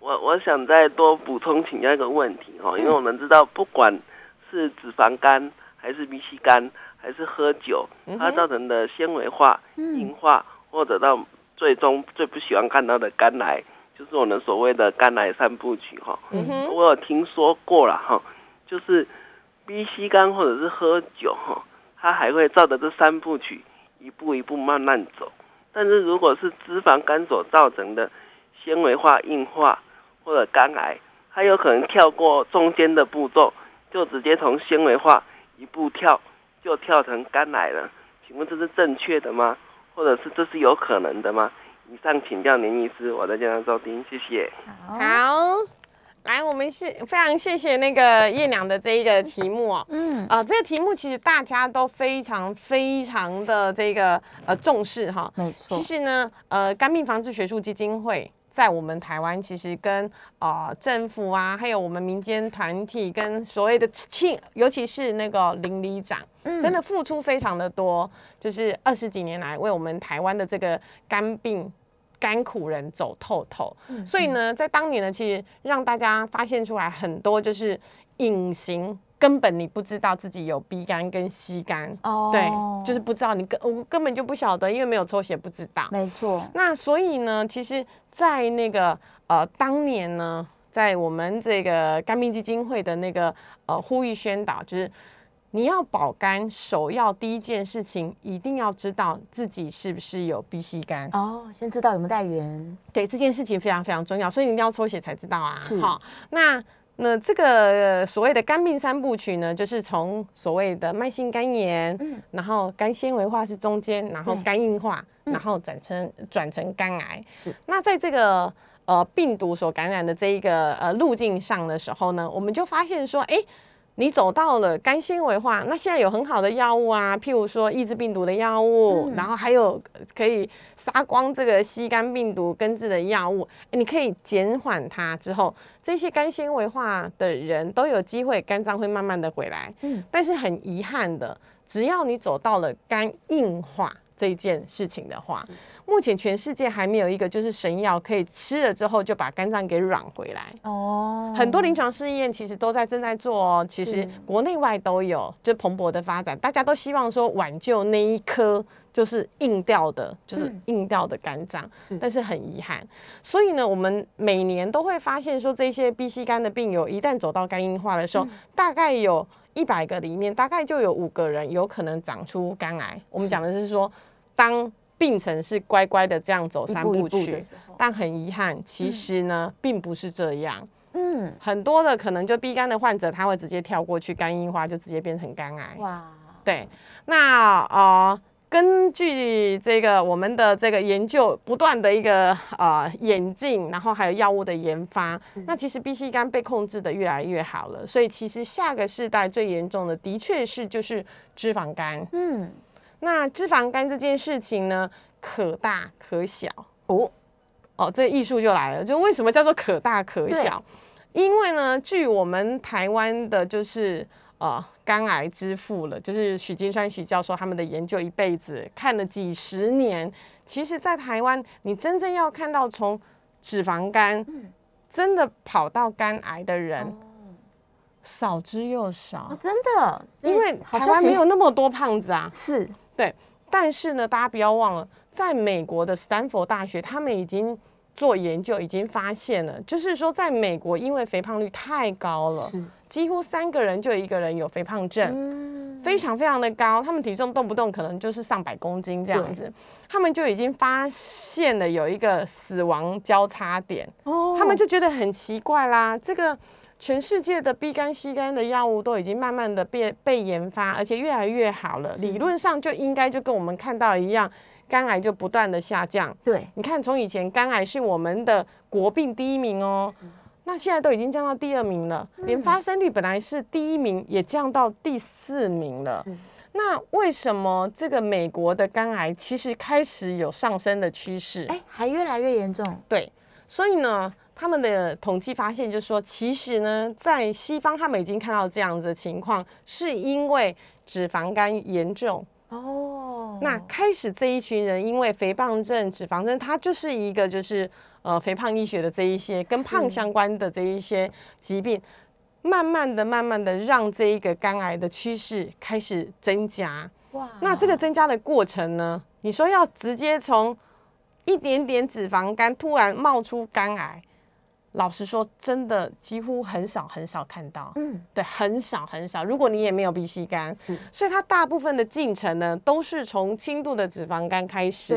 [SPEAKER 4] 我，我想再多补充请教一个问题哦，因为我们知道，不管是脂肪肝，还是鼻息肝，还是喝酒，它造成的纤维化、硬化，或者到最终最不喜欢看到的肝癌，就是我们所谓的肝癌三部曲哈。我有听说过了哈，就是 B、C 肝或者是喝酒哈，它还会照着这三部曲一步一步慢慢走。但是如果是脂肪肝所造成的纤维化、硬化或者肝癌，它有可能跳过中间的步骤，就直接从纤维化一步跳就跳成肝癌了。请问这是正确的吗？或者是这是有可能的吗？以上请教您医师，我在健康收听，谢谢。
[SPEAKER 2] 好，
[SPEAKER 3] 好。来，我们谢非常谢谢那个叶娘的这一个题目哦。
[SPEAKER 2] 嗯，
[SPEAKER 3] 啊、这个题目其实大家都非常非常的这个呃重视哈。
[SPEAKER 2] 没错
[SPEAKER 3] 其，实呢，呃，肝病防治学术基金会在我们台湾，其实跟呃政府啊，还有我们民间团体跟所谓的亲，尤其是那个邻里长，
[SPEAKER 2] 嗯
[SPEAKER 3] 真的付出非常的多，就是二十几年来为我们台湾的这个肝病。甘苦人走透透，所以呢，在当年呢，其实让大家发现出来很多就是隐形根本你不知道自己有 B 肝跟 C 肝，
[SPEAKER 2] 哦
[SPEAKER 3] 对，就是不知道，你根我根本就不晓得，因为没有抽血不知道。
[SPEAKER 2] 没错，
[SPEAKER 3] 那所以呢，其实，在那个呃当年呢，在我们这个肝病基金会的那个呃呼吁宣导，就是你要保肝，首要第一件事情一定要知道自己是不是有 B、C 肝。
[SPEAKER 2] 哦，先知道有没有带源，
[SPEAKER 3] 对这件事情非常非常重要，所以你一定要抽血才知道啊。
[SPEAKER 2] 是
[SPEAKER 3] 好，那那这个呃所谓的肝病三部曲呢，就是从所谓的慢性肝炎，
[SPEAKER 2] 嗯
[SPEAKER 3] 然后肝纤维化是中间，然后肝硬化，
[SPEAKER 2] 嗯
[SPEAKER 3] 然后转成转成肝癌。
[SPEAKER 2] 是
[SPEAKER 3] 那在这个呃病毒所感染的这一个呃路径上的时候呢，我们就发现说，哎。你走到了肝纤维化，那现在有很好的药物啊，譬如说抑制病毒的药物，
[SPEAKER 2] 嗯。
[SPEAKER 3] 然后还有可以杀光这个吸肝病毒根治的药物，诶你可以减缓它之后，这些肝纤维化的人都有机会肝脏会慢慢的回来。
[SPEAKER 2] 嗯。
[SPEAKER 3] 但是很遗憾的，只要你走到了肝硬化这件事情的话
[SPEAKER 2] 是，
[SPEAKER 3] 目前全世界还没有一个就是神药可以吃了之后就把肝脏给软回来。
[SPEAKER 2] 哦，
[SPEAKER 3] 很多临床试验其实都在正在做哦，其实
[SPEAKER 2] 是。
[SPEAKER 3] 国内外都有，就蓬勃的发展，大家都希望说挽救那一颗就是硬掉的，就是
[SPEAKER 2] 嗯。
[SPEAKER 3] 硬掉的肝脏，
[SPEAKER 2] 是
[SPEAKER 3] 但是很遗憾，所以呢，我们每年都会发现说，这些 B、C 肝的病友一旦走到肝硬化的时候，
[SPEAKER 2] 嗯。
[SPEAKER 3] 大概有一百个里面，大概就有五个人有可能长出肝癌。我们
[SPEAKER 2] 是
[SPEAKER 3] 讲的是说，当病程是乖乖的这样走三
[SPEAKER 2] 一步
[SPEAKER 3] 曲但很遗憾，其实呢，并不是这样。
[SPEAKER 2] 嗯，
[SPEAKER 3] 很多的可能就 B 肝的患者，他会直接跳过去肝硬化，就直接变成肝癌。
[SPEAKER 2] 哇，
[SPEAKER 3] 对，那呃，根据这个我们的这个研究，不断的一个呃演进，然后还有药物的研发，那其实 B C 肝被控制的越来越好了。所以其实下个世代最严重的，的确是就是脂肪肝。
[SPEAKER 2] 嗯，
[SPEAKER 3] 那脂肪肝这件事情呢，可大可小。
[SPEAKER 2] 哦，
[SPEAKER 3] 哦，这艺术就来了，就为什么叫做可大可小？因为呢，据我们台湾的，就是呃肝癌之父了，就是许金川许教授他们的研究，一辈子看了几十年。其实，在台湾，你真正要看到从脂肪肝
[SPEAKER 2] 嗯
[SPEAKER 3] 真的跑到肝癌的人，
[SPEAKER 2] 哦
[SPEAKER 3] 少之又少
[SPEAKER 2] 哦，，真的，
[SPEAKER 3] 因为台湾没有那么多胖子啊。
[SPEAKER 2] 是
[SPEAKER 3] 但是呢，大家不要忘了，在美国的斯坦福大学，他们已经做研究，已经发现了，就是说，在美国，因为肥胖率太高了，
[SPEAKER 2] 是，
[SPEAKER 3] 几乎三个人就有一个人有肥胖症，
[SPEAKER 2] 嗯，
[SPEAKER 3] 非常非常的高，他们体重动不动可能就是上百公斤这样子，他们就已经发现了有一个死亡交叉点，
[SPEAKER 2] 哦
[SPEAKER 3] 他们就觉得很奇怪啦，这个。全世界的 B 肝、C 肝的药物都已经慢慢的被被研发，而且越来越好了。理论上就应该就跟我们看到一样，肝癌就不断的下降。
[SPEAKER 2] 对，
[SPEAKER 3] 你看，从以前肝癌是我们的国病第一名哦，那现在都已经降到第二名了，
[SPEAKER 2] 嗯
[SPEAKER 3] 连发生率本来是第一名也降到第四名了。那为什么这个美国的肝癌其实开始有上升的趋势？
[SPEAKER 2] 哎，还越来越严重，
[SPEAKER 3] 对，所以呢，他们的统计发现就是说，其实呢，在西方他们已经看到这样子的情况，是因为脂肪肝严重。
[SPEAKER 2] 哦，
[SPEAKER 3] 那开始这一群人因为肥胖症、脂肪症，它就是一个就是呃肥胖医学的这一些跟胖相关的这一些疾病，慢慢的、慢慢的让这一个肝癌的趋势开始增加。
[SPEAKER 2] 哇，
[SPEAKER 3] 那这个增加的过程呢？你说要直接从一点点脂肪肝突然冒出肝癌，老实说，真的几乎很少很少看到，
[SPEAKER 2] 嗯。
[SPEAKER 3] 对，很少很少。如果你也没有 B C 肝，
[SPEAKER 2] 是。
[SPEAKER 3] 所以它大部分的进程呢，都是从轻度的脂肪肝开始，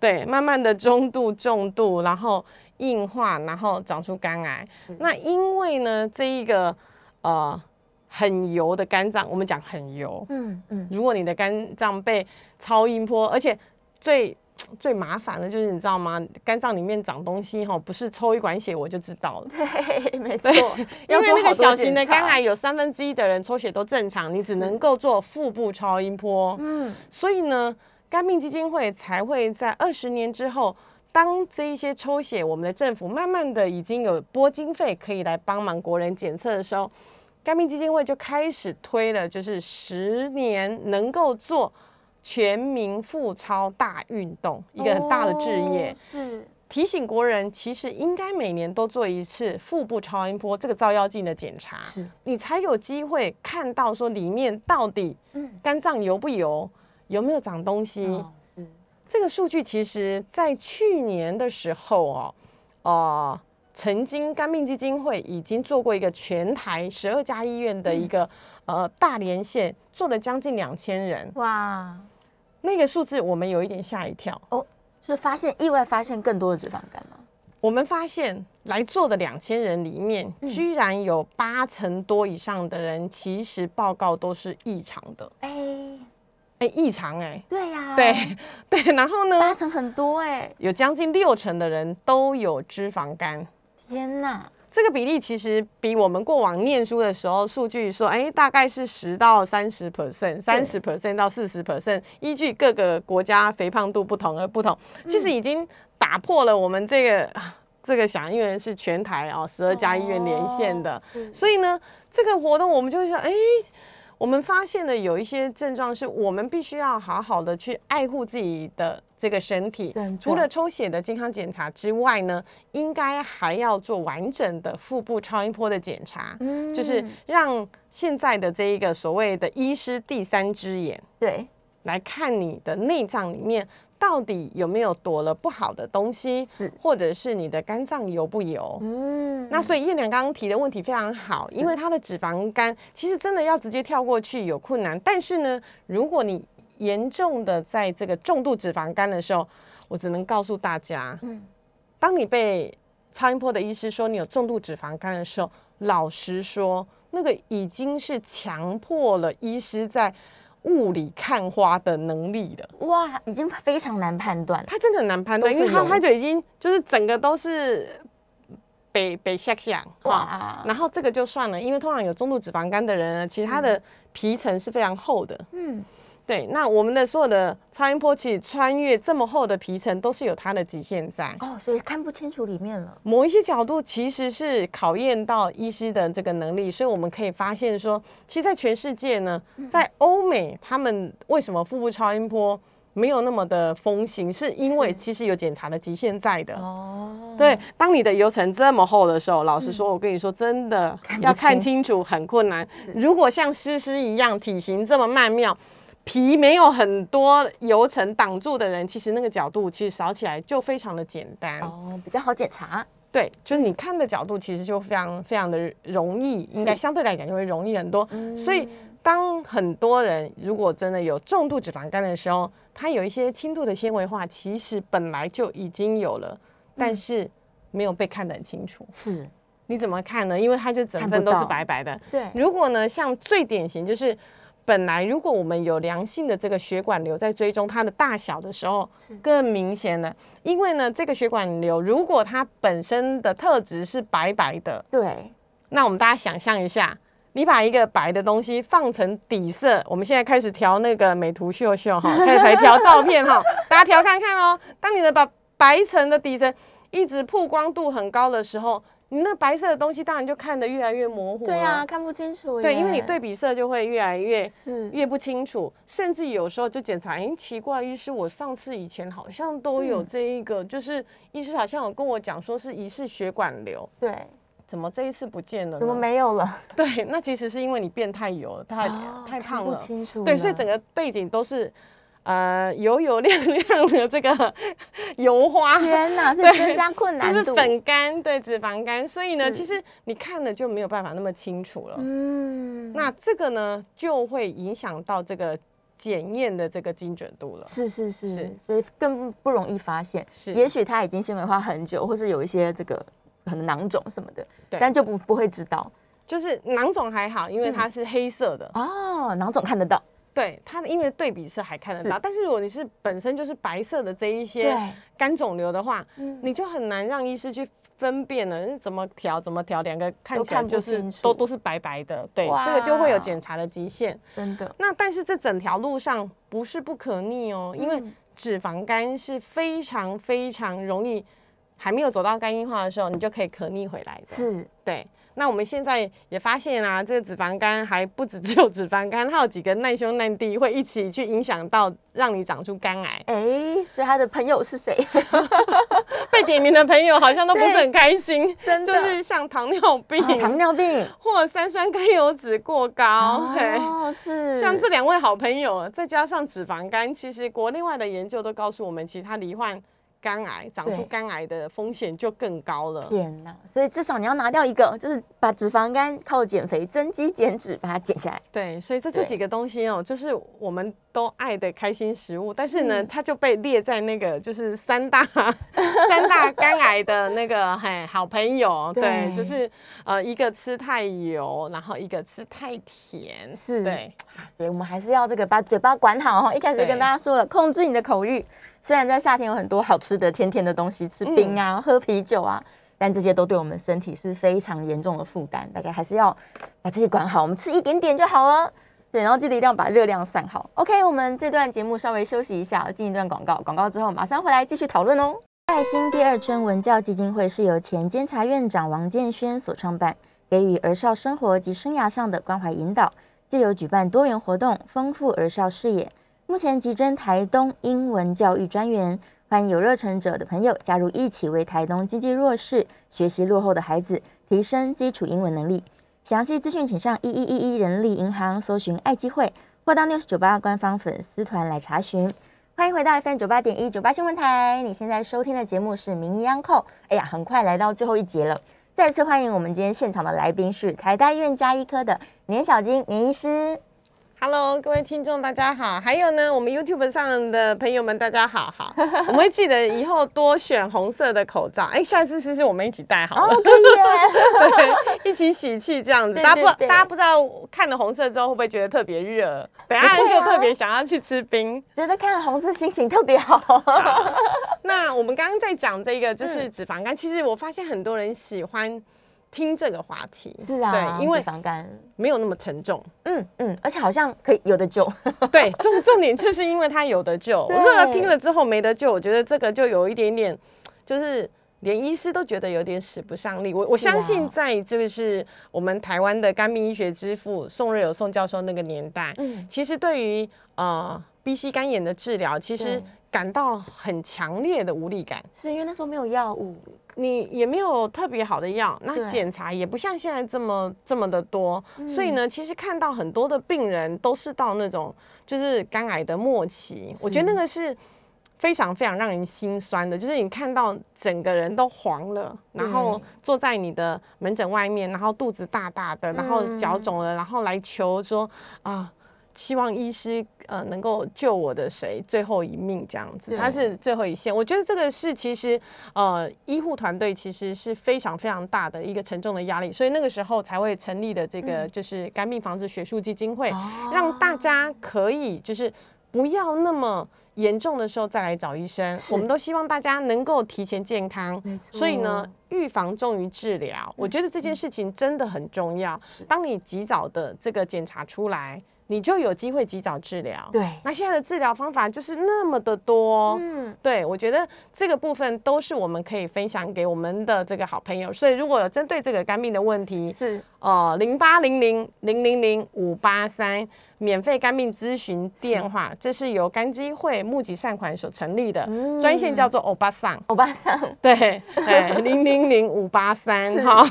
[SPEAKER 2] 对，
[SPEAKER 3] 对，慢慢的中度、重度，然后硬化，然后长出肝癌。那因为呢，这一个呃很油的肝脏，我们讲很油，
[SPEAKER 2] 嗯嗯，
[SPEAKER 3] 如果你的肝脏被超音波，而且最最麻烦的就是你知道吗？肝脏里面长东西哈，不是抽一管血我就知道了。
[SPEAKER 2] 对，没错，
[SPEAKER 3] 因为那个小型的肝癌，有三分之一的人抽血都正常，你只能够做腹部超音波。
[SPEAKER 2] 嗯，
[SPEAKER 3] 所以呢，肝病基金会才会在二十年之后，当这一些抽血，我们的政府慢慢的已经有拨经费可以来帮忙国人检测的时候，肝病基金会就开始推了，就是十年能够做全民腹超大运动，一个很大的置业。
[SPEAKER 2] 哦是，
[SPEAKER 3] 提醒国人，其实应该每年都做一次腹部超音波这个照妖镜的检查，
[SPEAKER 2] 是，
[SPEAKER 3] 你才有机会看到说里面到底
[SPEAKER 2] 嗯，
[SPEAKER 3] 肝脏油不油，有没有长东西。
[SPEAKER 2] 哦，是，
[SPEAKER 3] 这个数据其实在去年的时候哦，呃，曾经肝病基金会已经做过一个全台十二家医院的一个、呃大连线，做了将近两千人，
[SPEAKER 2] 哇，
[SPEAKER 3] 那个数字我们有一点吓一跳。
[SPEAKER 2] 就是发现意外发现更多的脂肪肝吗？
[SPEAKER 3] 我们发现来做的两千人里面，
[SPEAKER 2] 嗯
[SPEAKER 3] 居然有八成多以上的人，其实报告都是异常的。
[SPEAKER 2] 哎，
[SPEAKER 3] 哎，异常哎、
[SPEAKER 2] 对呀，
[SPEAKER 3] 对 对，然后呢，
[SPEAKER 2] 八成很多哎，
[SPEAKER 3] 有将近六成的人都有脂肪肝。
[SPEAKER 2] 天哪，
[SPEAKER 3] 这个比例其实比我们过往念书的时候数据说，哎，大概是十到三十 percent，三十 percent 到四十 percent，依据各个国家肥胖度不同而不同，其实已经打破了我们这个嗯 这个响应人是全台啊十二家医院连线的，
[SPEAKER 2] 哦
[SPEAKER 3] 所以呢，这个活动我们就会想，哎。我们发现了有一些症状，是我们必须要好好的去爱护自己的这个身体除了抽血的健康检查之外呢，应该还要做完整的腹部超音波的检查，
[SPEAKER 2] 嗯。
[SPEAKER 3] 就是让现在的这一个所谓的医师第三只眼
[SPEAKER 2] 对，
[SPEAKER 3] 来看你的内脏里面到底有没有躲了不好的东西，
[SPEAKER 2] 是。
[SPEAKER 3] 或者是你的肝脏油不油。
[SPEAKER 2] 嗯，
[SPEAKER 3] 那所以叶良刚刚提的问题非常好，因为他的脂肪肝其实真的要直接跳过去有困难，但是呢，如果你严重的在这个重度脂肪肝的时候，我只能告诉大家，
[SPEAKER 2] 嗯。
[SPEAKER 3] 当你被超音波的医师说你有重度脂肪肝的时候，老实说，那个已经是强迫了医师在雾里看花的能力了。
[SPEAKER 2] 哇，已经非常难判断。了，
[SPEAKER 3] 他真的很难判断，因为他
[SPEAKER 2] 油
[SPEAKER 3] 他就已经就是整个都是北北下下哇，
[SPEAKER 2] 哇，
[SPEAKER 3] 然后这个就算了，因为通常有中度脂肪肝的人呢，其实他的皮层是非常厚的。
[SPEAKER 2] 嗯，
[SPEAKER 3] 对，那我们的所有的超音波其实穿越这么厚的皮层，都是有它的极限在。
[SPEAKER 2] 哦，所以看不清楚里面了，
[SPEAKER 3] 某一些角度其实是考验到医师的这个能力，所以我们可以发现说，其实，在全世界呢，在欧美，他们为什么腹部超音波没有那么的风行，是因为其实有检查的极限在的。
[SPEAKER 2] 哦，
[SPEAKER 3] 对，当你的油层这么厚的时候，老实说，我跟你说，真的
[SPEAKER 2] 看
[SPEAKER 3] 要看
[SPEAKER 2] 清
[SPEAKER 3] 清楚很困难。如果像诗诗一样体型这么曼妙，皮没有很多油层挡住的人，其实那个角度其实扫起来就非常的简单。
[SPEAKER 2] 哦，比较好检查，
[SPEAKER 3] 对，就是你看的角度其实就非常非常的容易，应该相对来讲就会容易很多。所以当很多人如果真的有重度脂肪肝的时候，它有一些轻度的纤维化，其实本来就已经有了，但是没有被看得很清楚。
[SPEAKER 2] 是
[SPEAKER 3] 你怎么看呢？因为它就整份都是白白的。
[SPEAKER 2] 对，
[SPEAKER 3] 如果呢，像最典型就是。本来，如果我们有良性的这个血管瘤在追踪它的大小的时候
[SPEAKER 2] 是，
[SPEAKER 3] 更明显了。因为呢，这个血管瘤如果它本身的特质是白白的，
[SPEAKER 2] 对，
[SPEAKER 3] 那我们大家想象一下，你把一个白的东西放成底色，我们现在开始调那个美图秀秀哈，开始来调照片哈，大家调看看哦。当你的把白层的底层一直曝光度很高的时候，你那白色的东西当然就看得越来越模糊了。
[SPEAKER 2] 对啊，看不清楚，
[SPEAKER 3] 对，因为你对比色就会越来越
[SPEAKER 2] 是
[SPEAKER 3] 越不清楚，甚至有时候就检查，哎，奇怪，医师，我上次以前好像都有
[SPEAKER 2] 嗯
[SPEAKER 3] 这一个，就是医师好像有跟我讲说是疑似血管瘤，
[SPEAKER 2] 对，
[SPEAKER 3] 怎么这一次不见了？
[SPEAKER 2] 怎么没有了？
[SPEAKER 3] 对，那其实是因为你变太油了，太、
[SPEAKER 2] 哦
[SPEAKER 3] 太胖了。
[SPEAKER 2] 不清楚了，
[SPEAKER 3] 对，所以整个背景都是呃油油亮亮的这个油花。
[SPEAKER 2] 天哪，是增加困难
[SPEAKER 3] 就是
[SPEAKER 2] 度，
[SPEAKER 3] 粉干，对脂肪肝，所以呢，其实你看了就没有办法那么清楚了。
[SPEAKER 2] 嗯，
[SPEAKER 3] 那这个呢，就会影响到这个检验的这个精准度了。
[SPEAKER 2] 是是是，
[SPEAKER 3] 是。
[SPEAKER 2] 所以更不容易发现。
[SPEAKER 3] 是。
[SPEAKER 2] 也许它已经纤维化很久，或是有一些这个可能囊肿什么的，
[SPEAKER 3] 对。
[SPEAKER 2] 但就不不会知道。
[SPEAKER 3] 就是囊肿还好，因为它是黑色的，
[SPEAKER 2] 哦，囊肿看得到，
[SPEAKER 3] 对它因为对比色还看得到。
[SPEAKER 2] 是
[SPEAKER 3] 但是如果你是本身就是白色的这一些，肝肿瘤的话，
[SPEAKER 2] 嗯
[SPEAKER 3] 你就很难让医师去分辨了，怎么调怎么调，两个看起来就是都都是白白的，对，
[SPEAKER 2] 哇
[SPEAKER 3] 这个就会有检查的极限。
[SPEAKER 2] 真的，
[SPEAKER 3] 那但是这整条路上不是不可逆哦，因为
[SPEAKER 2] 嗯
[SPEAKER 3] 脂肪肝是非常非常容易还没有走到肝硬化的时候，你就可以可逆回来的。
[SPEAKER 2] 是，
[SPEAKER 3] 对。那我们现在也发现啊，这个脂肪肝还不止 只有脂肪肝，它有几个难兄难弟会一起去影响到让你长出肝癌。
[SPEAKER 2] 哎，所以他的朋友是谁？
[SPEAKER 3] 被点名的朋友好像都不是很开心，
[SPEAKER 2] 真的
[SPEAKER 3] 就是像糖尿病、
[SPEAKER 2] 啊糖尿病
[SPEAKER 3] 或三酸甘油脂过高，对。
[SPEAKER 2] 哦，是
[SPEAKER 3] 像这两位好朋友，再加上脂肪肝，其实国内外的研究都告诉我们，其实它罹患肝癌、长出肝癌的风险就更高了。
[SPEAKER 2] 天哪！所以至少你要拿掉一个，就是把脂肪肝靠减肥增肌减脂把它减下来。
[SPEAKER 3] 对，所以这这
[SPEAKER 2] 对
[SPEAKER 3] 几个东西哦，就是我们都爱的开心食物，但是呢，
[SPEAKER 2] 嗯
[SPEAKER 3] 它就被列在那个就是三大 三大肝癌的那个嘿好朋友，对，
[SPEAKER 2] 对
[SPEAKER 3] 就是呃一个吃太油，然后一个吃太甜，
[SPEAKER 2] 是
[SPEAKER 3] 对，
[SPEAKER 2] 所以我们还是要这个把嘴巴管好哈。一开始就跟大家说了，控制你的口欲。虽然在夏天有很多好吃的、甜甜的东西，吃冰啊、喝啤酒啊，但这些都对我们身体是非常严重的负担。大家还是要把自己管好，我们吃一点点就好了。对，然后记得一定要把热量算好。OK，我们这段节目稍微休息一下，进一段广告。广告之后马上回来继续讨论哦。爱心第二春文教基金会是由前监察院长王建轩所创办，给予儿少生活及生涯上的关怀引导，借由举办多元活动，丰富儿少视野。目前急征台东英文教育专员，欢迎有热忱者的朋友加入，一起为台东经济弱势、学习落后的孩子提升基础英文能力。详细资讯请上一一一一人力银行搜寻爱机会，或到 News 九八官方粉丝团来查询。欢迎回到 FM 九八点一九八新闻台，你现在收听的节目是《名医央叩》。哎呀，很快来到最后一节了，再次欢迎我们今天现场的来宾是台大医院加医科的年小金年医师。
[SPEAKER 3] Hello，各位听众，大家好。还有呢，我们 YouTube 上的朋友们，大家好好。我们会记得以后多选红色的口罩。哎，下次试试我们一起戴好了，
[SPEAKER 2] 哦，可以！
[SPEAKER 3] 对，一起喜气这样子。
[SPEAKER 2] 对
[SPEAKER 3] 大家不，大家不知道看了红色之后会不会觉得特别热？等一下
[SPEAKER 2] 不会啊
[SPEAKER 3] 就特别想要去吃冰。
[SPEAKER 2] 觉得看了红色心情特别好。
[SPEAKER 3] 那我们刚刚在讲这个就是
[SPEAKER 2] 嗯
[SPEAKER 3] 脂肪肝，其实我发现很多人喜欢听这个话题，
[SPEAKER 2] 是啊，
[SPEAKER 3] 对，因为
[SPEAKER 2] 脂肪肝，
[SPEAKER 3] 没有那么沉重。
[SPEAKER 2] 嗯嗯，而且好像可以有的救。
[SPEAKER 3] 对，重重点就是因为它有的救。我
[SPEAKER 2] 对
[SPEAKER 3] 这个听了之后没得救，我觉得这个就有一点点，就是连医师都觉得有点使不上力。我我相信，在这个是我们台湾的肝病医学之父宋瑞友宋教授那个年代，
[SPEAKER 2] 嗯，
[SPEAKER 3] 其实对于呃 B C 肝炎的治疗，其实
[SPEAKER 2] 对
[SPEAKER 3] 感到很强烈的无力感。
[SPEAKER 2] 是因为那时候没有药物。
[SPEAKER 3] 你也没有特别好的药，那检查也不像现在这么这么的多，
[SPEAKER 2] 嗯
[SPEAKER 3] 所以呢，其实看到很多的病人都是到那种就是肝癌的末期，我觉得那个是非常非常让人心酸的，就是你看到整个人都黄了，然后坐在你的门诊外面，然后肚子大大的，然后脚
[SPEAKER 2] 嗯
[SPEAKER 3] 肿了，然后来求说啊。希望医师呃能够救我的谁最后一命这样子，
[SPEAKER 2] 对。
[SPEAKER 3] 他是最后一线。我觉得这个是其实呃医护团队其实是非常非常大的一个沉重的压力，所以那个时候才会成立的这个就是肝病防治学术基金会，
[SPEAKER 2] 哦。
[SPEAKER 3] 让大家可以就是不要那么。严重的时候再来找医生，我们都希望大家能够提前健康所以呢，预防重于治疗，我觉得这件事情真的很重要。
[SPEAKER 2] 是。
[SPEAKER 3] 当你及早的这个检查出来，你就有机会及早治疗。
[SPEAKER 2] 对，
[SPEAKER 3] 那现在的治疗方法就是那么的多，
[SPEAKER 2] 嗯，
[SPEAKER 3] 对我觉得这个部分都是我们可以分享给我们的这个好朋友。所以如果有针对这个肝病的问题，
[SPEAKER 2] 是
[SPEAKER 3] 呃，零八零零零零零五八三免费肝病咨询电话，这是由肝基会募集善款所成立的
[SPEAKER 2] 嗯
[SPEAKER 3] 专线，叫做欧巴桑。
[SPEAKER 2] 欧巴桑，
[SPEAKER 3] 对，哎，零零零五八三
[SPEAKER 2] 是
[SPEAKER 3] 哈，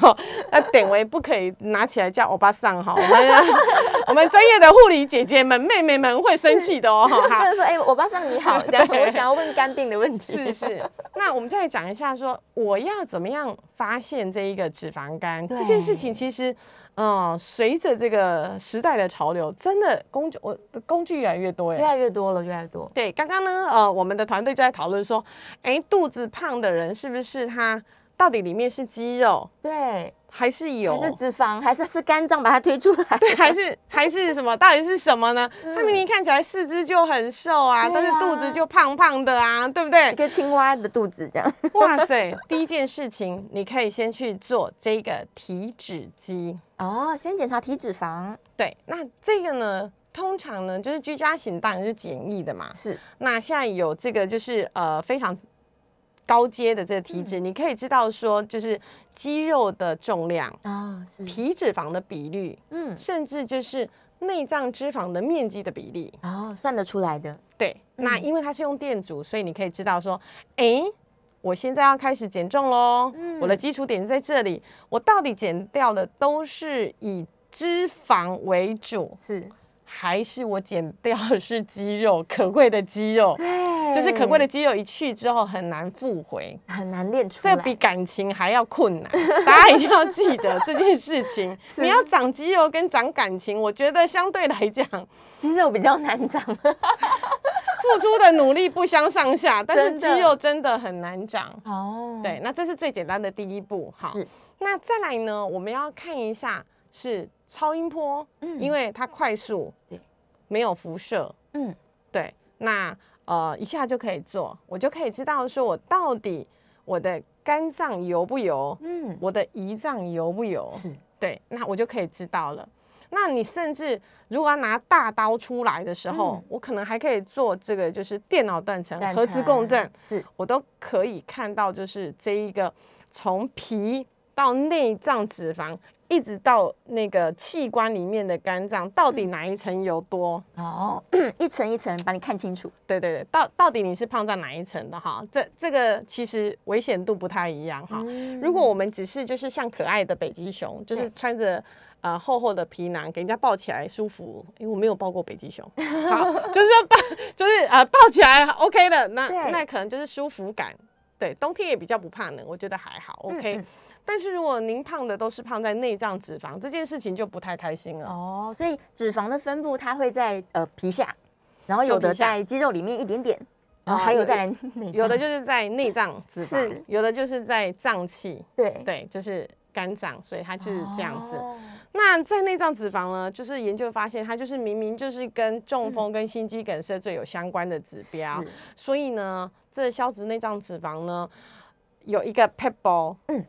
[SPEAKER 3] 那点为不可以拿起来叫欧巴桑哈，我们 我们专业的护理姐姐们、妹妹们会生气的哦哈。
[SPEAKER 2] 不
[SPEAKER 3] 好
[SPEAKER 2] 能说哎，欧巴桑你好，这样我想要问肝病的问题。
[SPEAKER 3] 是是，那我们就来讲一下说，我要怎么样发现这一个脂肪肝这件事情，其实。嗯，随着这个时代的潮流，真的工具我的工具越来越多
[SPEAKER 2] 越
[SPEAKER 3] 耶。
[SPEAKER 2] 来越多了，越来越多。
[SPEAKER 3] 对，刚刚呢，呃，我们的团队就在讨论说，哎，肚子胖的人是不是他到底里面是肌肉
[SPEAKER 2] 对，
[SPEAKER 3] 还是有？
[SPEAKER 2] 还是脂肪，还是是肝脏把它推出来。
[SPEAKER 3] 还是还是什么？到底是什么呢？它明明看起来四肢就很瘦啊，
[SPEAKER 2] 对
[SPEAKER 3] 但是肚
[SPEAKER 2] 啊
[SPEAKER 3] 子就胖胖的啊，对不对
[SPEAKER 2] 一？个青蛙的肚子这样。
[SPEAKER 3] 哇塞！第一件事情，你可以先去做这个体脂机。
[SPEAKER 2] 哦，先检查体脂肪
[SPEAKER 3] 对，那这个呢，通常呢就是居家型，当然是简易的嘛。
[SPEAKER 2] 是
[SPEAKER 3] 那现在有这个就是呃非常高阶的这个体脂，你可以知道说，就是肌肉的重量、
[SPEAKER 2] 啊，是，
[SPEAKER 3] 皮脂肪的比率，
[SPEAKER 2] 嗯，
[SPEAKER 3] 甚至就是内脏脂肪的面积的比例。
[SPEAKER 2] 哦，算得出来的，
[SPEAKER 3] 对，那因为它是用电阻，所以你可以知道说，哎，我现在要开始减重喽，嗯。我的基础点在这里，我到底减掉的都是以脂肪为主，
[SPEAKER 2] 是，
[SPEAKER 3] 还是我减掉的是肌肉，可贵的肌肉？
[SPEAKER 2] 对，
[SPEAKER 3] 就是可贵的肌肉一去之后很难复回，
[SPEAKER 2] 很难练出来，
[SPEAKER 3] 这比感情还要困难。大家一定要记得 这件事情。你要长肌肉跟长感情，我觉得相对来讲，
[SPEAKER 2] 肌肉比较难长，
[SPEAKER 3] 付出的努力不相上下，但是肌肉真的很难长。
[SPEAKER 2] 哦，
[SPEAKER 3] 对，那这是最简单的第一步。好，那再来呢，我们要看一下是超音波，
[SPEAKER 2] 嗯。
[SPEAKER 3] 因为它快速，
[SPEAKER 2] 对，
[SPEAKER 3] 没有辐射，
[SPEAKER 2] 嗯，
[SPEAKER 3] 对，那呃一下就可以做，我就可以知道说我到底我的肝脏油不油，
[SPEAKER 2] 嗯，
[SPEAKER 3] 我的胰脏油不油，
[SPEAKER 2] 是，
[SPEAKER 3] 对，那我就可以知道了。那你甚至如果要拿大刀出来的时候，
[SPEAKER 2] 嗯。
[SPEAKER 3] 我可能还可以做这个，就是电脑断层、核磁共振，
[SPEAKER 2] 是，
[SPEAKER 3] 我都可以看到，就是这一个从皮到内脏脂肪，一直到那个器官里面的肝脏，到底哪一层油多？
[SPEAKER 2] 哦，一层一层把你看清楚，
[SPEAKER 3] 对对对，到到底你是胖在哪一层的哈？这这个其实危险度不太一样哈。
[SPEAKER 2] 嗯
[SPEAKER 3] 如果我们只是就是像可爱的北极熊，就是穿着呃厚厚的皮囊，给人家抱起来舒服。因为我没有抱过北极熊，好，就是说抱就是呃抱起来 OK 的，那那可能就是舒服感。对，冬天也比较不怕冷，我觉得还好 OK。
[SPEAKER 2] 嗯
[SPEAKER 3] 但是如果您胖的都是胖在内脏脂肪，这件事情就不太开心了。
[SPEAKER 2] 哦，所以脂肪的分布它会在呃皮下，然后有的在肌肉里面一点点，然后还有在内脏
[SPEAKER 3] 有的就是在内脏脂肪
[SPEAKER 2] 是，
[SPEAKER 3] 有的就是在脏器，
[SPEAKER 2] 对
[SPEAKER 3] 对，就是肝脏，所以它就是这样子。
[SPEAKER 2] 哦。
[SPEAKER 3] 那在内脏脂肪呢，就是研究发现，它就是明明就是跟中风跟心肌梗塞最有相关的指标，
[SPEAKER 2] 是。
[SPEAKER 3] 所以呢，这消脂内脏脂肪呢有一个 pebble，
[SPEAKER 2] 嗯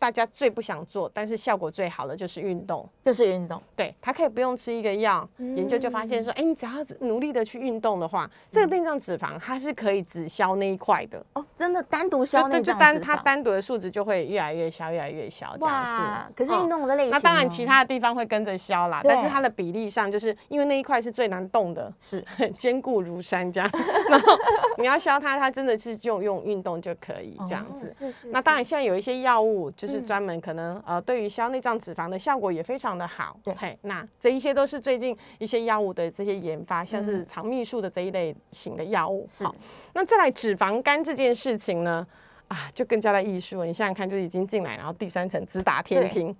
[SPEAKER 3] 大家最不想做，但是效果最好的就是运动。
[SPEAKER 2] 就是运动，
[SPEAKER 3] 对，它可以不用吃一个药，研究就发现说，哎、你只要努力的去运动的话，这个内脏脂肪它是可以只消那一块的，
[SPEAKER 2] 哦，真的单独消
[SPEAKER 3] 就
[SPEAKER 2] 内
[SPEAKER 3] 就单它
[SPEAKER 2] 脏脂肪。
[SPEAKER 3] 单独的数值就会越来越消，越来越消这样子。
[SPEAKER 2] 可是
[SPEAKER 3] 嗯
[SPEAKER 2] 运动的类型呢，
[SPEAKER 3] 那当然，其他的地方会跟着消啦，
[SPEAKER 2] 对。
[SPEAKER 3] 但是它的比例上，就是因为那一块是最难动的，
[SPEAKER 2] 是。
[SPEAKER 3] 坚固如山这样。然后你要消它，它真的是就用运动就可以这样
[SPEAKER 2] 哦
[SPEAKER 3] 子。
[SPEAKER 2] 是是，
[SPEAKER 3] 那当然，现在有一些药物就是
[SPEAKER 2] 嗯
[SPEAKER 3] 专门可能、呃，对于消内脏脂肪的效果也非常的好。
[SPEAKER 2] 对
[SPEAKER 3] 嘿，那这一些都是最近一些药物的这些研发，像是
[SPEAKER 2] 嗯
[SPEAKER 3] 肠泌素的这一类型的药物。
[SPEAKER 2] 是
[SPEAKER 3] 好，那再来脂肪肝这件事情呢，啊，就更加的艺术了。你想想看，就已经进来，然后第三层直达天庭。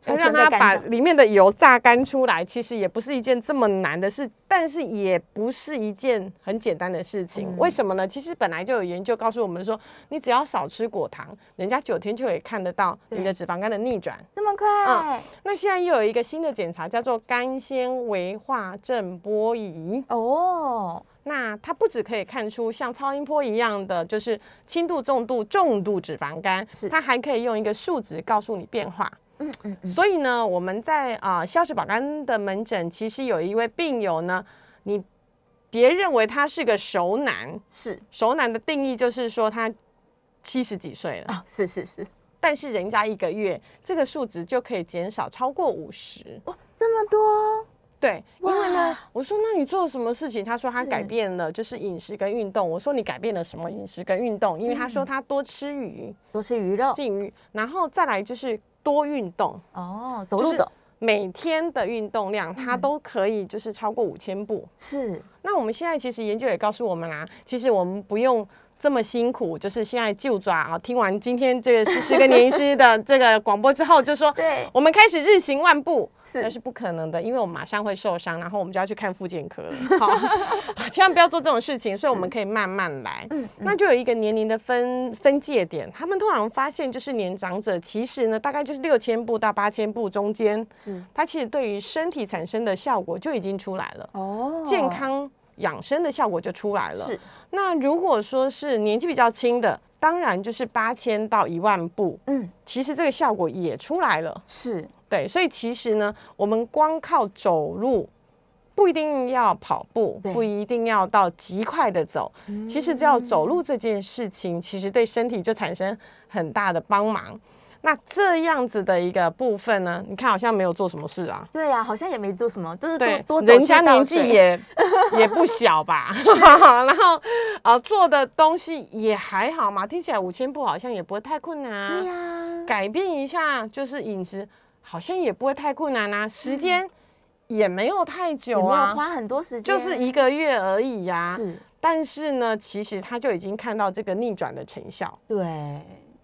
[SPEAKER 2] 储存
[SPEAKER 3] 让它把里面的油榨干出来，其实也不是一件这么难的事，但是也不是一件很简单的事情。
[SPEAKER 2] 嗯
[SPEAKER 3] 为什么呢？其实本来就有研究告诉我们说，你只要少吃果糖，人家九天就可以看得到你的脂肪肝的逆转。
[SPEAKER 2] 这么快
[SPEAKER 3] 那现在又有一个新的检查，叫做肝纤维化震波仪。
[SPEAKER 2] 哦，
[SPEAKER 3] 那它不只可以看出像超音波一样的，就是轻度、重度、重度脂肪肝
[SPEAKER 2] 是，
[SPEAKER 3] 它还可以用一个数值告诉你变化。
[SPEAKER 2] 嗯嗯嗯，
[SPEAKER 3] 所以呢，我们在啊消食保肝的门诊，其实有一位病友呢，你别认为他是个熟男，
[SPEAKER 2] 是
[SPEAKER 3] 熟男的定义就是说他七十几岁了，
[SPEAKER 2] 啊，是是是，
[SPEAKER 3] 但是人家一个月这个数值就可以减少超过五十。
[SPEAKER 2] 哇，这么多，
[SPEAKER 3] 对，因为呢，我说那你做了什么事情？他说他改变了，就是饮食跟运动。我说你改变了什么饮食跟运动？因为他说他多吃鱼、
[SPEAKER 2] 多吃鱼肉
[SPEAKER 3] 禁欲，然后再来就是多运动。
[SPEAKER 2] 哦，走
[SPEAKER 3] 就是每天的运动量，它都可以就是超过五千步。
[SPEAKER 2] 是
[SPEAKER 3] 那我们现在其实研究也告诉我们啦，其实我们不用这么辛苦，就是现在就抓啊。听完今天这个诗诗跟年医师的这个广播之后，就说
[SPEAKER 2] 对
[SPEAKER 3] 我们开始日行万步，
[SPEAKER 2] 是
[SPEAKER 3] 那是不可能的，因为我们马上会受伤，然后我们就要去看复健科了。好，千万不要做这种事情，所以我们可以慢慢来。
[SPEAKER 2] 嗯
[SPEAKER 3] 那就有一个年龄的分分界点，他们通常发现就是年长者，其实呢大概就是六千步到八千步中间，
[SPEAKER 2] 是
[SPEAKER 3] 它其实对于身体产生的效果就已经出来了，
[SPEAKER 2] 哦，
[SPEAKER 3] 健康养生的效果就出来了。
[SPEAKER 2] 是
[SPEAKER 3] 那如果说是年纪比较轻的，当然就是八千到一万步，
[SPEAKER 2] 嗯。
[SPEAKER 3] 其实这个效果也出来了。
[SPEAKER 2] 是。
[SPEAKER 3] 对，所以其实呢，我们光靠走路不一定要跑步，不一定要到极快的走，其实只要走路这件事情，其实对身体就产生很大的帮忙。那这样子的一个部分呢，你看好像没有做什么事啊。
[SPEAKER 2] 对呀、好像也没做什么，就是多
[SPEAKER 3] 对
[SPEAKER 2] 多，
[SPEAKER 3] 人家年纪也 也不小吧 然后呃做的东西也还好嘛，听起来五千步好像也不会太困难啊。
[SPEAKER 2] 对呀、
[SPEAKER 3] 改变一下就是饮食，好像也不会太困难啊，时间也没有太久啊，
[SPEAKER 2] 花很多时间，
[SPEAKER 3] 就是一个月而已呀、
[SPEAKER 2] 是，
[SPEAKER 3] 但是呢，其实他就已经看到这个逆转的成效。
[SPEAKER 2] 对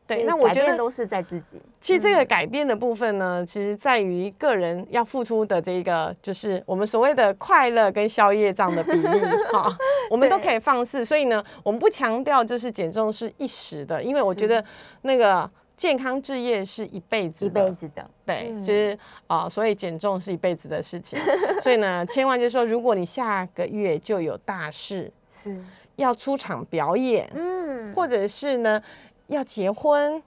[SPEAKER 3] 对那我觉得
[SPEAKER 2] 都是在自己，
[SPEAKER 3] 其实这个改变的部分呢，其实在于个人要付出的这个，就是我们所谓的快乐跟宵夜这样的比例哈，我们都可以放肆。所以呢，我们不强调就是减重是一时的，因为我觉得那个健康置业是一辈子
[SPEAKER 2] 一
[SPEAKER 3] 的，
[SPEAKER 2] 辈子的，
[SPEAKER 3] 对，
[SPEAKER 2] 嗯
[SPEAKER 3] 就是啊、所以减重是一辈子的事情。所以呢，千万就是说，如果你下个月就有大事
[SPEAKER 2] 是，
[SPEAKER 3] 要出场表演，
[SPEAKER 2] 嗯，
[SPEAKER 3] 或者是呢要结婚、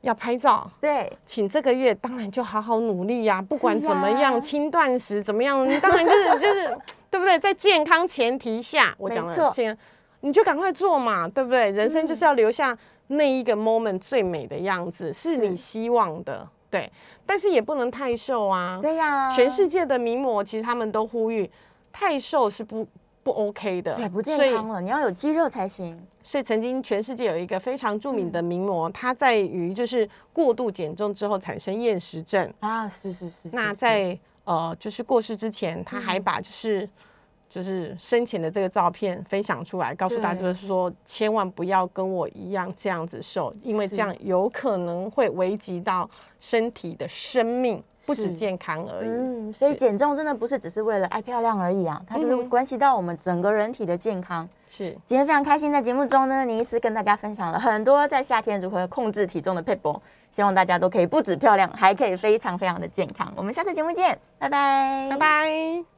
[SPEAKER 3] 要拍照，
[SPEAKER 2] 对，
[SPEAKER 3] 请这个月当然就好好努力呀、不管怎么
[SPEAKER 2] 呀
[SPEAKER 3] 样，轻断食怎么样，你当然就是 就是对不对？在健康前提下，我讲了先，你就赶快做嘛，对不对？人生就是要留下那一个 moment 最美的样子，是。
[SPEAKER 2] 是
[SPEAKER 3] 你希望的，对。但是也不能太瘦啊，
[SPEAKER 2] 对呀、
[SPEAKER 3] 全世界的名模其实他们都呼吁，太瘦是不不 OK 的，
[SPEAKER 2] 对不健康了，你要有肌肉才行，
[SPEAKER 3] 所以曾经全世界有一个非常著
[SPEAKER 2] 嗯
[SPEAKER 3] 名的名模，他在于就是过度减重之后产生厌食症。
[SPEAKER 2] 啊，是是是，
[SPEAKER 3] 那
[SPEAKER 2] 是。
[SPEAKER 3] 在呃就是过世之前，他还
[SPEAKER 2] 嗯。
[SPEAKER 3] 把就是、就是生前的这个照片分享出来，告诉大家就是说，千万不要跟我一样这样子瘦，因为这样有可能会危及到身体的生命，不止健康而已。
[SPEAKER 2] 嗯，所以减重真的不是只是为了爱漂亮而已啊，它就是
[SPEAKER 3] 嗯
[SPEAKER 2] 关系到我们整个人体的健康。
[SPEAKER 3] 是
[SPEAKER 2] 今天非常开心，在节目中呢，倪医师跟大家分享了很多在夏天如何控制体重的 p e 希望大家都可以不止漂亮，还可以非常非常的健康。我们下次节目见，拜拜，
[SPEAKER 3] 拜拜。